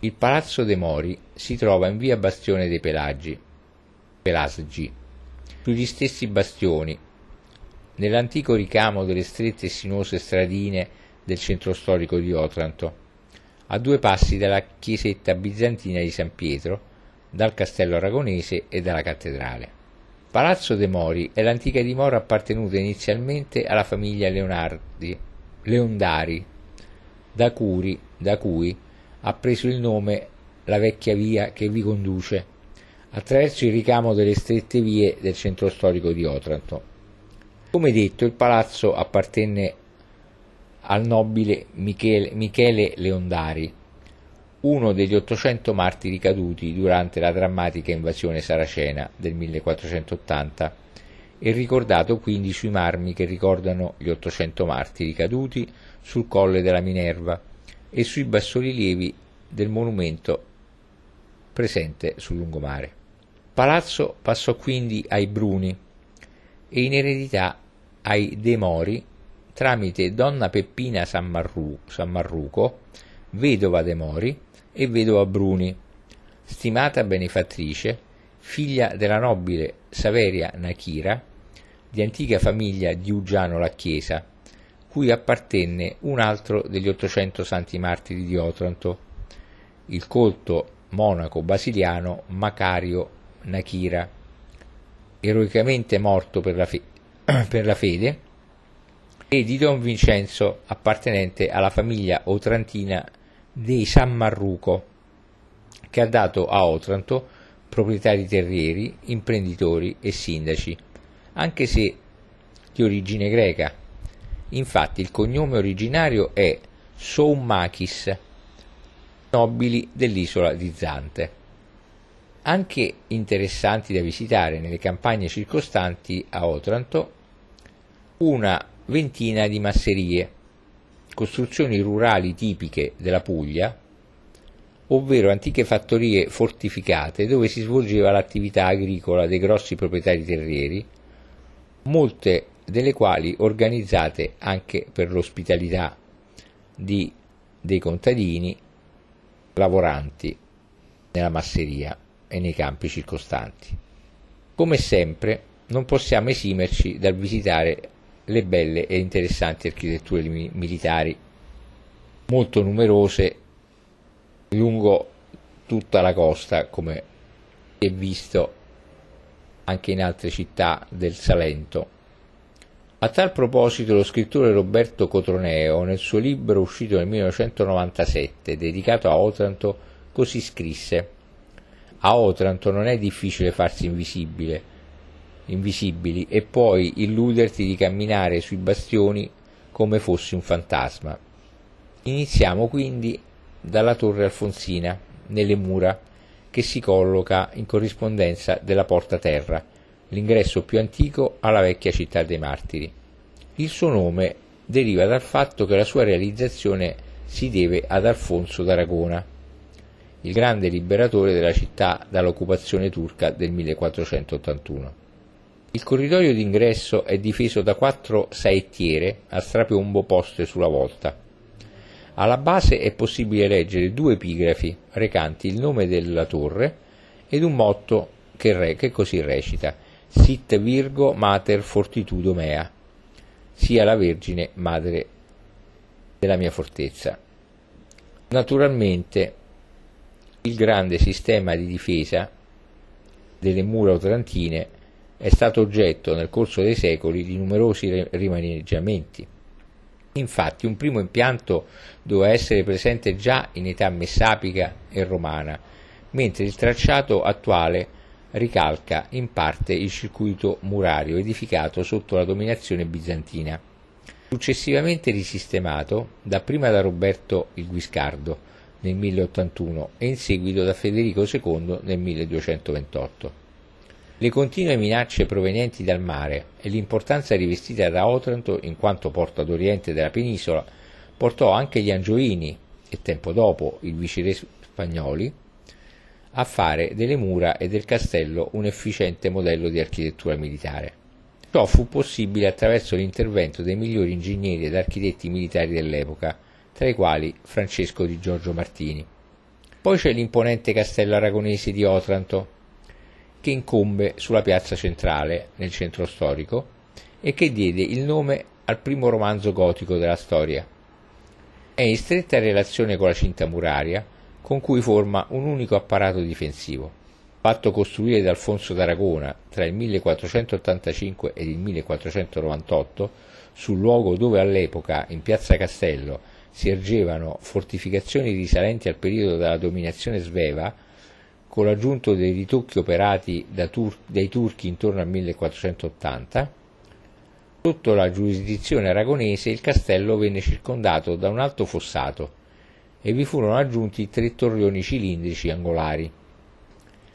Il Palazzo dei Mori si trova in via Bastione dei Pelagi, Pelasgi, sugli stessi bastioni, nell'antico ricamo delle strette e sinuose stradine del centro storico di Otranto, a due passi dalla chiesetta bizantina di San Pietro, dal castello aragonese e dalla cattedrale. Palazzo de' Mori è l'antica dimora appartenuta inizialmente alla famiglia Leonardi, Leondari, da, cui, da cui ha preso il nome la vecchia via che vi conduce, attraverso il ricamo delle strette vie del centro storico di Otranto. Come detto, il palazzo appartenne al nobile Michele, Michele Leondari, uno degli 800 martiri caduti durante la drammatica invasione saracena del 1480 e ricordato quindi sui marmi che ricordano gli 800 martiri caduti sul colle della Minerva e sui bassorilievi del monumento presente sul lungomare. Palazzo passò quindi ai Bruni e in eredità ai De Mori tramite donna Peppina San, Marru, San Marruco, vedova De Mori, e vedova Bruni, stimata benefattrice, figlia della nobile Saveria Nachira, di antica famiglia di Uggiano la Chiesa, cui appartenne un altro degli 800 santi martiri di Otranto, il colto monaco basiliano Macario Nachira, eroicamente morto per la, fe- *clears throat* per la fede, e di Don Vincenzo, appartenente alla famiglia otrantina dei San Marruco, che ha dato a Otranto proprietari terrieri, imprenditori e sindaci, anche se di origine greca. Infatti il cognome originario è Soumachis, nobili dell'isola di Zante. Anche interessanti da visitare nelle campagne circostanti a Otranto una ventina di masserie costruzioni rurali tipiche della Puglia, ovvero antiche fattorie fortificate dove si svolgeva l'attività agricola dei grossi proprietari terrieri, molte delle quali organizzate anche per l'ospitalità di, dei contadini lavoranti nella masseria e nei campi circostanti. Come sempre, non possiamo esimerci dal visitare le belle e interessanti architetture militari, molto numerose lungo tutta la costa, come è visto anche in altre città del Salento, A tal proposito lo scrittore Roberto Cotroneo, nel suo libro uscito nel 1997, dedicato a Otranto, così scrisse A Otranto non è difficile farsi invisibile, invisibili e poi illuderti di camminare sui bastioni come fossi un fantasma. Iniziamo quindi dalla torre Alfonsina, nelle mura, che si colloca in corrispondenza della Porta Terra, l'ingresso più antico alla vecchia città dei martiri. Il suo nome deriva dal fatto che la sua realizzazione si deve ad Alfonso d'Aragona, il grande liberatore della città dall'occupazione turca del 1481. Il corridoio d'ingresso è difeso da quattro saettiere a strapiombo poste sulla volta. Alla base è possibile leggere due epigrafi recanti il nome della torre ed un motto che, re, che così recita Sit Virgo Mater Fortitudo Mea, sia la Vergine Madre della mia fortezza. Naturalmente il grande sistema di difesa delle mura otrantine è stato oggetto nel corso dei secoli di numerosi rimaneggiamenti. Infatti un primo impianto doveva essere presente già in età messapica e romana, mentre il tracciato attuale ricalca in parte il circuito murario edificato sotto la dominazione bizantina, successivamente risistemato dapprima da Roberto il Guiscardo nel 1081 e in seguito da Federico II nel 1228. Le continue minacce provenienti dal mare e l'importanza rivestita da Otranto in quanto porta d'oriente della penisola portò anche gli Angioini e tempo dopo i viceré spagnoli a fare delle mura e del castello un efficiente modello di architettura militare. Ciò fu possibile attraverso l'intervento dei migliori ingegneri ed architetti militari dell'epoca, tra i quali Francesco di Giorgio Martini. Poi c'è l'imponente castello aragonese di Otranto, che incombe sulla piazza centrale, nel centro storico, e che diede il nome al primo romanzo gotico della storia. È in stretta relazione con la cinta muraria, con cui forma un unico apparato difensivo. Fatto costruire da Alfonso d'Aragona tra il 1485 ed il 1498, sul luogo dove all'epoca, in piazza Castello, si ergevano fortificazioni risalenti al periodo della dominazione sveva, con l'aggiunto dei ritocchi operati da tur- dai turchi intorno al 1480, sotto la giurisdizione aragonese il castello venne circondato da un alto fossato e vi furono aggiunti tre torrioni cilindrici angolari.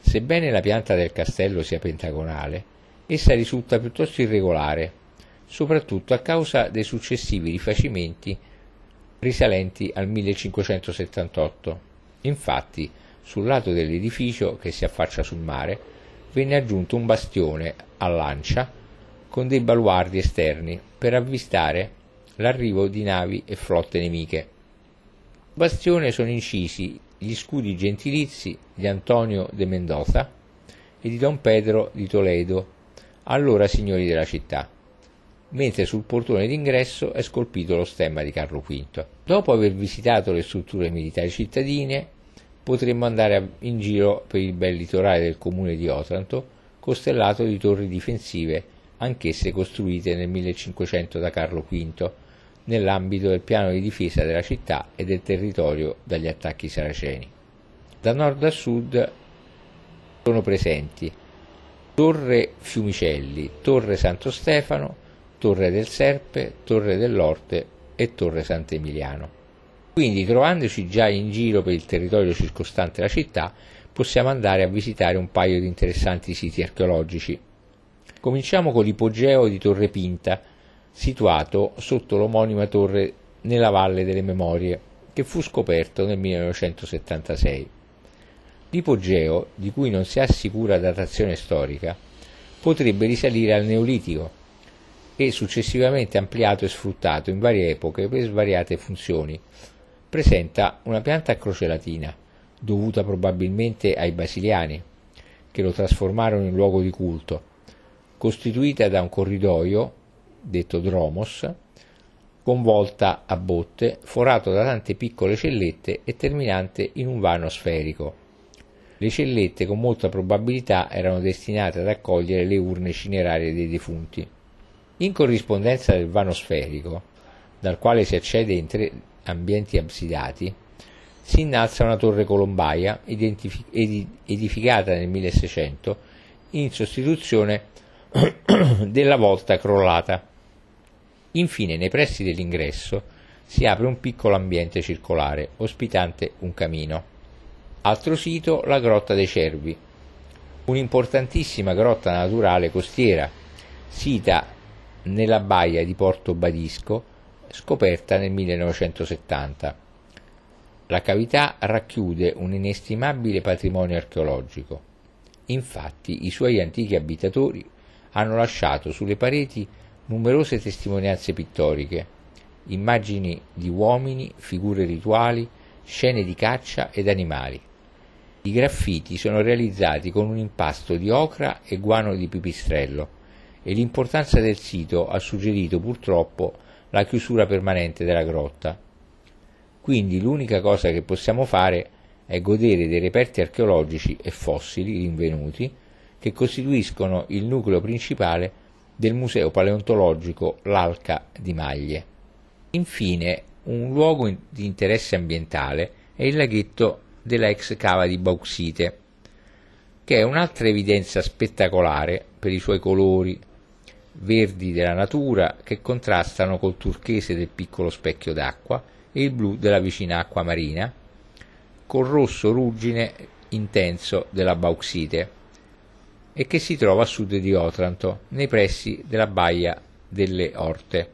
Sebbene la pianta del castello sia pentagonale, essa risulta piuttosto irregolare, soprattutto a causa dei successivi rifacimenti risalenti al 1578. Infatti, sul lato dell'edificio che si affaccia sul mare venne aggiunto un bastione a lancia con dei baluardi esterni per avvistare l'arrivo di navi e flotte nemiche bastione sono incisi gli scudi gentilizi di Antonio de Mendoza e di Don Pedro di Toledo, allora signori della città, mentre sul portone d'ingresso è scolpito lo stemma di Carlo V. Dopo aver visitato le strutture militari cittadine, potremmo andare in giro per il bel litorale del comune di Otranto, costellato di torri difensive, anch'esse costruite nel 1500 da Carlo V, nell'ambito del piano di difesa della città e del territorio dagli attacchi saraceni. Da nord a sud sono presenti Torre Fiumicelli, Torre Santo Stefano, Torre del Serpe, Torre dell'Orte e Torre Sant'Emiliano. Quindi, trovandoci già in giro per il territorio circostante la città, possiamo andare a visitare un paio di interessanti siti archeologici. Cominciamo con l'ipogeo di Torre Pinta, situato sotto l'omonima torre nella Valle delle Memorie, che fu scoperto nel 1976. L'ipogeo, di cui non si ha sicura datazione storica, potrebbe risalire al Neolitico e successivamente ampliato e sfruttato in varie epoche per svariate funzioni. Presenta una pianta a croce latina, dovuta probabilmente ai basiliani, che lo trasformarono in luogo di culto, costituita da un corridoio detto dromos, con volta a botte, forato da tante piccole cellette e terminante in un vano sferico. Le cellette con molta probabilità erano destinate ad accogliere le urne cinerarie dei defunti. In corrispondenza del vano sferico, dal quale si accede in tre ambienti absidati, si innalza una torre colombaia edificata nel 1600 in sostituzione *clears throat* della volta crollata. Infine, nei pressi dell'ingresso si apre un piccolo ambiente circolare ospitante un camino. Altro sito, la Grotta dei Cervi, un'importantissima grotta naturale costiera, sita nella baia di Porto Badisco, scoperta nel 1970. La cavità racchiude un inestimabile patrimonio archeologico. Infatti i suoi antichi abitatori hanno lasciato sulle pareti numerose testimonianze pittoriche, immagini di uomini, figure rituali, scene di caccia ed animali. I graffiti sono realizzati con un impasto di ocra e guano di pipistrello e l'importanza del sito ha suggerito purtroppo la chiusura permanente della grotta. Quindi l'unica cosa che possiamo fare è godere dei reperti archeologici e fossili rinvenuti che costituiscono il nucleo principale del Museo Paleontologico L'Alca di Maglie. Infine, un luogo di interesse ambientale è il laghetto della ex cava di Bauxite, che è un'altra evidenza spettacolare per i suoi colori, verdi della natura che contrastano col turchese del piccolo specchio d'acqua e il blu della vicina acqua marina, col rosso ruggine intenso della bauxite e che si trova a sud di Otranto, nei pressi della baia delle Orte.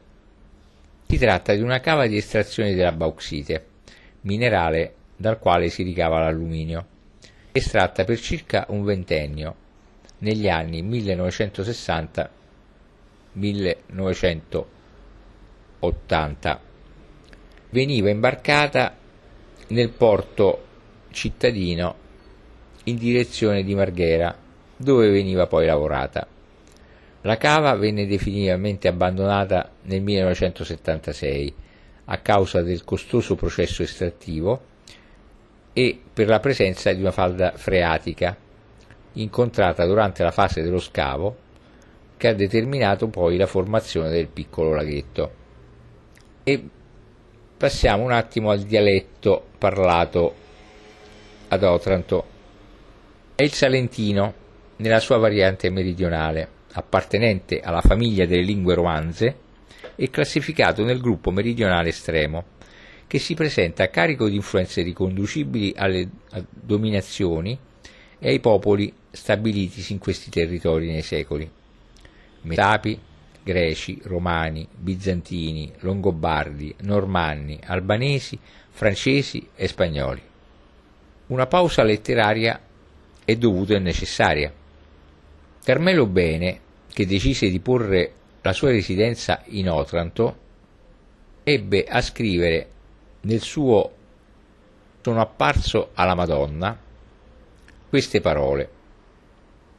Si tratta di una cava di estrazione della bauxite, minerale dal quale si ricava l'alluminio, estratta per circa un ventennio negli anni 1960 1980. Veniva imbarcata nel porto cittadino in direzione di Marghera, dove veniva poi lavorata. La cava venne definitivamente abbandonata nel 1976 a causa del costoso processo estrattivo e per la presenza di una falda freatica incontrata durante la fase dello scavo che ha determinato poi la formazione del piccolo laghetto. E passiamo un attimo al dialetto parlato ad Otranto. È il salentino nella sua variante meridionale, appartenente alla famiglia delle lingue romanze e classificato nel gruppo meridionale estremo, che si presenta a carico di influenze riconducibili alle dominazioni e ai popoli stabilitisi in questi territori nei secoli. Metapi, greci, romani, bizantini, longobardi, normanni, albanesi, francesi e spagnoli. Una pausa letteraria è dovuta e necessaria. Carmelo Bene, che decise di porre la sua residenza in Otranto, ebbe a scrivere nel suo Sono apparso alla Madonna queste parole.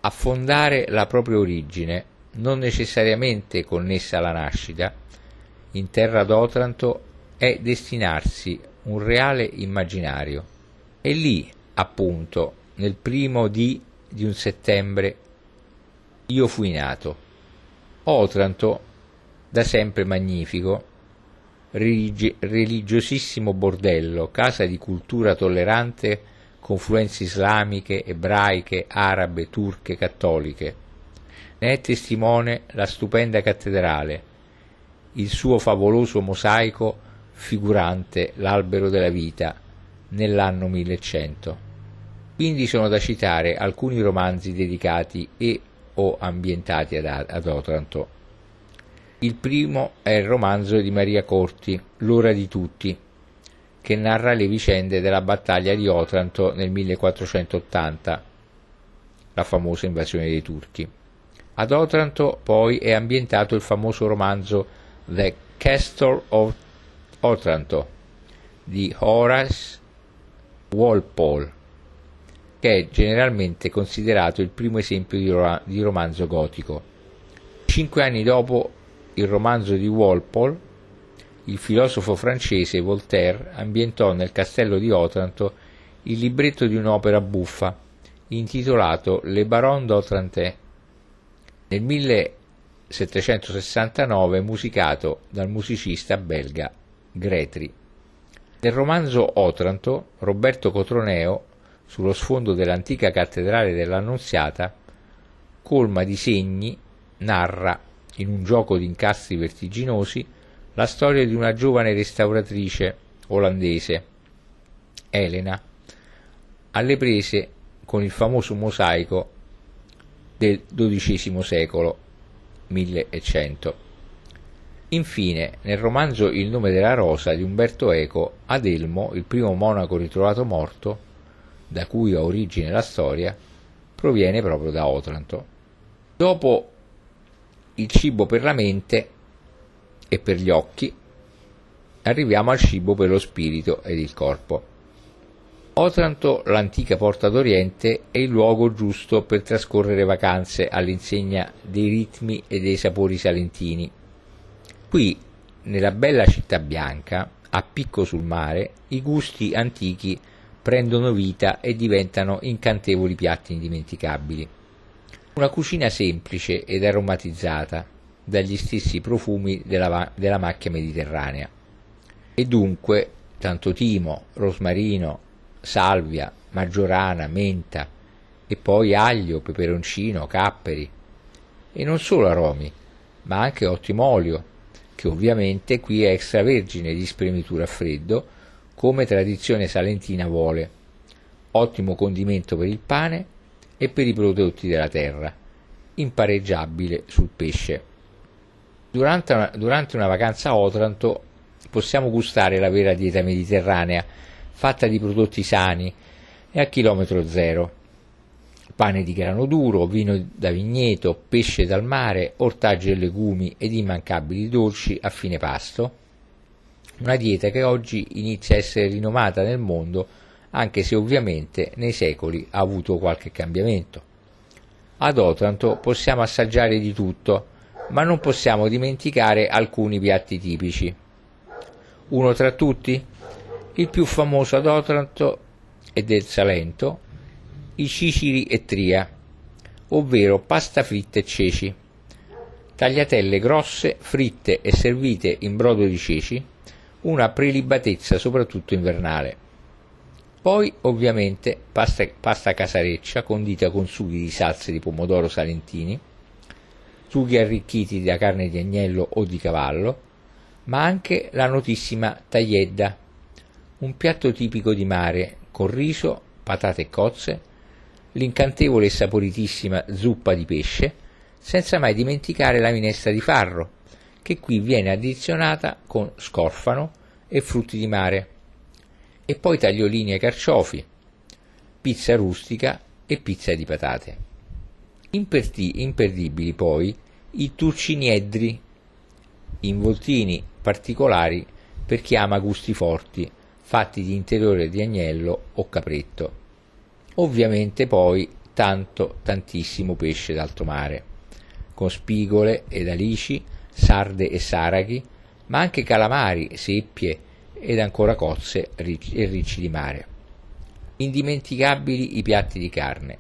Affondare la propria origine non necessariamente connessa alla nascita, in terra d'Otranto è destinarsi un reale immaginario. E lì, appunto, nel primo di di un settembre, io fui nato. Otranto, da sempre magnifico, religi- religiosissimo bordello, casa di cultura tollerante, confluenze islamiche, ebraiche, arabe, turche, cattoliche ne è testimone la stupenda cattedrale, il suo favoloso mosaico figurante l'albero della vita nell'anno 1100. Quindi sono da citare alcuni romanzi dedicati e o ambientati ad, ad Otranto. Il primo è il romanzo di Maria Corti, L'ora di tutti, che narra le vicende della battaglia di Otranto nel 1480, la famosa invasione dei turchi. Ad Otranto poi è ambientato il famoso romanzo The Castle of Otranto di Horace Walpole, che è generalmente considerato il primo esempio di, romanzo gotico. Cinque anni dopo il romanzo di Walpole, il filosofo francese Voltaire ambientò nel castello di Otranto il libretto di un'opera buffa intitolato Le Baron d'Otrantin nel 1769 musicato dal musicista belga Gretry. Nel romanzo Otranto, Roberto Cotroneo, sullo sfondo dell'antica cattedrale dell'Annunziata, colma di segni, narra, in un gioco di incastri vertiginosi, la storia di una giovane restauratrice olandese, Elena, alle prese con il famoso mosaico del XII secolo 1100. Infine, nel romanzo Il nome della rosa di Umberto Eco, Adelmo, il primo monaco ritrovato morto, da cui ha origine la storia, proviene proprio da Otranto. Dopo il cibo per la mente e per gli occhi, arriviamo al cibo per lo spirito ed il corpo. Otranto, l'antica porta d'Oriente, è il luogo giusto per trascorrere vacanze all'insegna dei ritmi e dei sapori salentini. Qui, nella bella città bianca, a picco sul mare, i gusti antichi prendono vita e diventano incantevoli piatti indimenticabili. Una cucina semplice ed aromatizzata dagli stessi profumi della, della macchia mediterranea. E dunque tanto timo, rosmarino, salvia, maggiorana, menta e poi aglio, peperoncino, capperi. E non solo aromi, ma anche ottimo olio, che ovviamente qui è extravergine di spremitura a freddo, come tradizione salentina vuole. Ottimo condimento per il pane e per i prodotti della terra, impareggiabile sul pesce. Durante una, durante una vacanza a Otranto possiamo gustare la vera dieta mediterranea, fatta di prodotti sani e a chilometro zero. Pane di grano duro, vino da vigneto, pesce dal mare, ortaggi e legumi ed immancabili dolci a fine pasto. Una dieta che oggi inizia a essere rinomata nel mondo, anche se ovviamente nei secoli ha avuto qualche cambiamento. Ad Otranto possiamo assaggiare di tutto, ma non possiamo dimenticare alcuni piatti tipici. Uno tra tutti? Il più famoso ad Otranto e del Salento, i ciciri e tria, ovvero pasta fritta e ceci, tagliatelle grosse, fritte e servite in brodo di ceci, una prelibatezza soprattutto invernale. Poi ovviamente pasta, pasta casareccia condita con sughi di salse di pomodoro salentini, sughi arricchiti da carne di agnello o di cavallo, ma anche la notissima tagliedda un piatto tipico di mare con riso, patate e cozze, l'incantevole e saporitissima zuppa di pesce, senza mai dimenticare la minestra di farro, che qui viene addizionata con scorfano e frutti di mare, e poi tagliolini ai carciofi, pizza rustica e pizza di patate. Imperti, imperdibili poi i turciniedri, involtini particolari per chi ama gusti forti fatti di interiore di agnello o capretto. Ovviamente poi tanto, tantissimo pesce d'alto mare, con spigole ed alici, sarde e saraghi, ma anche calamari, seppie ed ancora cozze e ricci di mare. Indimenticabili i piatti di carne,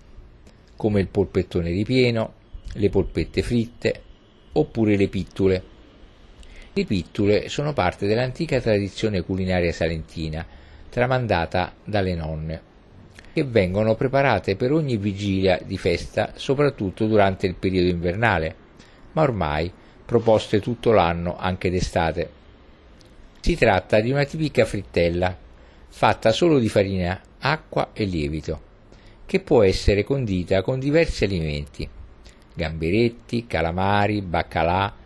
come il polpettone ripieno, le polpette fritte oppure le pittule le pittule sono parte dell'antica tradizione culinaria salentina, tramandata dalle nonne, che vengono preparate per ogni vigilia di festa, soprattutto durante il periodo invernale, ma ormai proposte tutto l'anno anche d'estate. Si tratta di una tipica frittella, fatta solo di farina, acqua e lievito, che può essere condita con diversi alimenti, gamberetti, calamari, baccalà,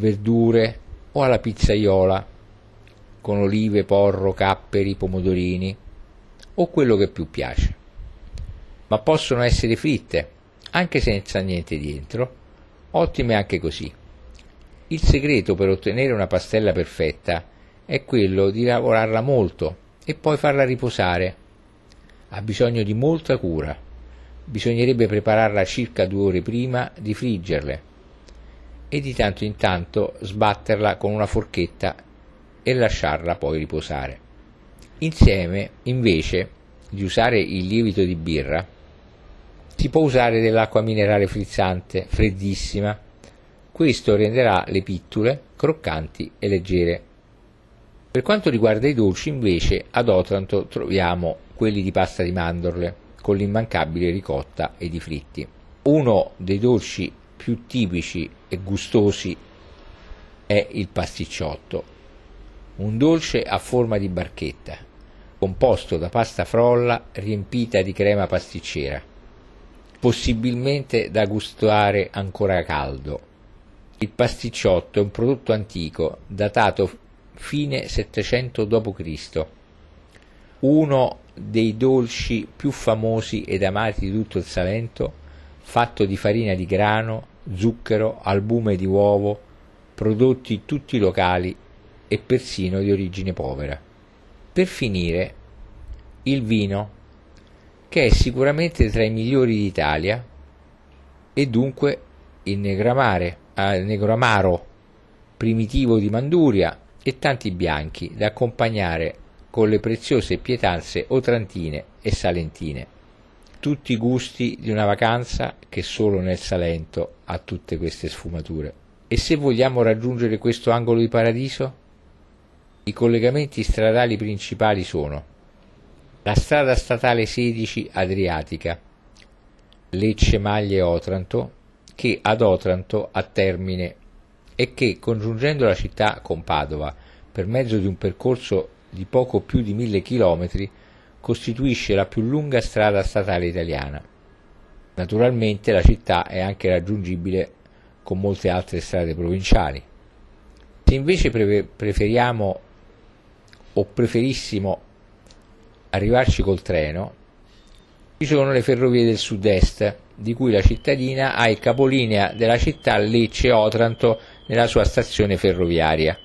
verdure o alla pizzaiola con olive, porro, capperi, pomodorini o quello che più piace. Ma possono essere fritte, anche senza niente dentro, ottime anche così. Il segreto per ottenere una pastella perfetta è quello di lavorarla molto e poi farla riposare. Ha bisogno di molta cura. Bisognerebbe prepararla circa due ore prima di friggerle e di tanto in tanto sbatterla con una forchetta e lasciarla poi riposare. Insieme, invece di usare il lievito di birra, si può usare dell'acqua minerale frizzante, freddissima. Questo renderà le pittule croccanti e leggere. Per quanto riguarda i dolci, invece, ad Otranto troviamo quelli di pasta di mandorle, con l'immancabile ricotta ed i fritti. Uno dei dolci più tipici e gustosi è il pasticciotto, un dolce a forma di barchetta, composto da pasta frolla riempita di crema pasticcera, possibilmente da gustare ancora caldo. Il pasticciotto è un prodotto antico, datato fine 700 d.C., uno dei dolci più famosi ed amati di tutto il Salento, fatto di farina di grano, zucchero, albume di uovo, prodotti tutti locali e persino di origine povera. Per finire, il vino, che è sicuramente tra i migliori d'Italia e dunque il negramare, eh, negramaro primitivo di Manduria e tanti bianchi da accompagnare con le preziose pietanze otrantine e salentine. Tutti i gusti di una vacanza che solo nel Salento ha tutte queste sfumature. E se vogliamo raggiungere questo angolo di paradiso? I collegamenti stradali principali sono la strada statale 16 Adriatica, Lecce Maglie Otranto, che ad Otranto ha termine e che, congiungendo la città con Padova per mezzo di un percorso di poco più di mille chilometri, costituisce la più lunga strada statale italiana. Naturalmente la città è anche raggiungibile con molte altre strade provinciali. Se invece pre- preferiamo o preferissimo arrivarci col treno, ci sono le ferrovie del sud-est, di cui la cittadina ha il capolinea della città Lecce-Otranto nella sua stazione ferroviaria.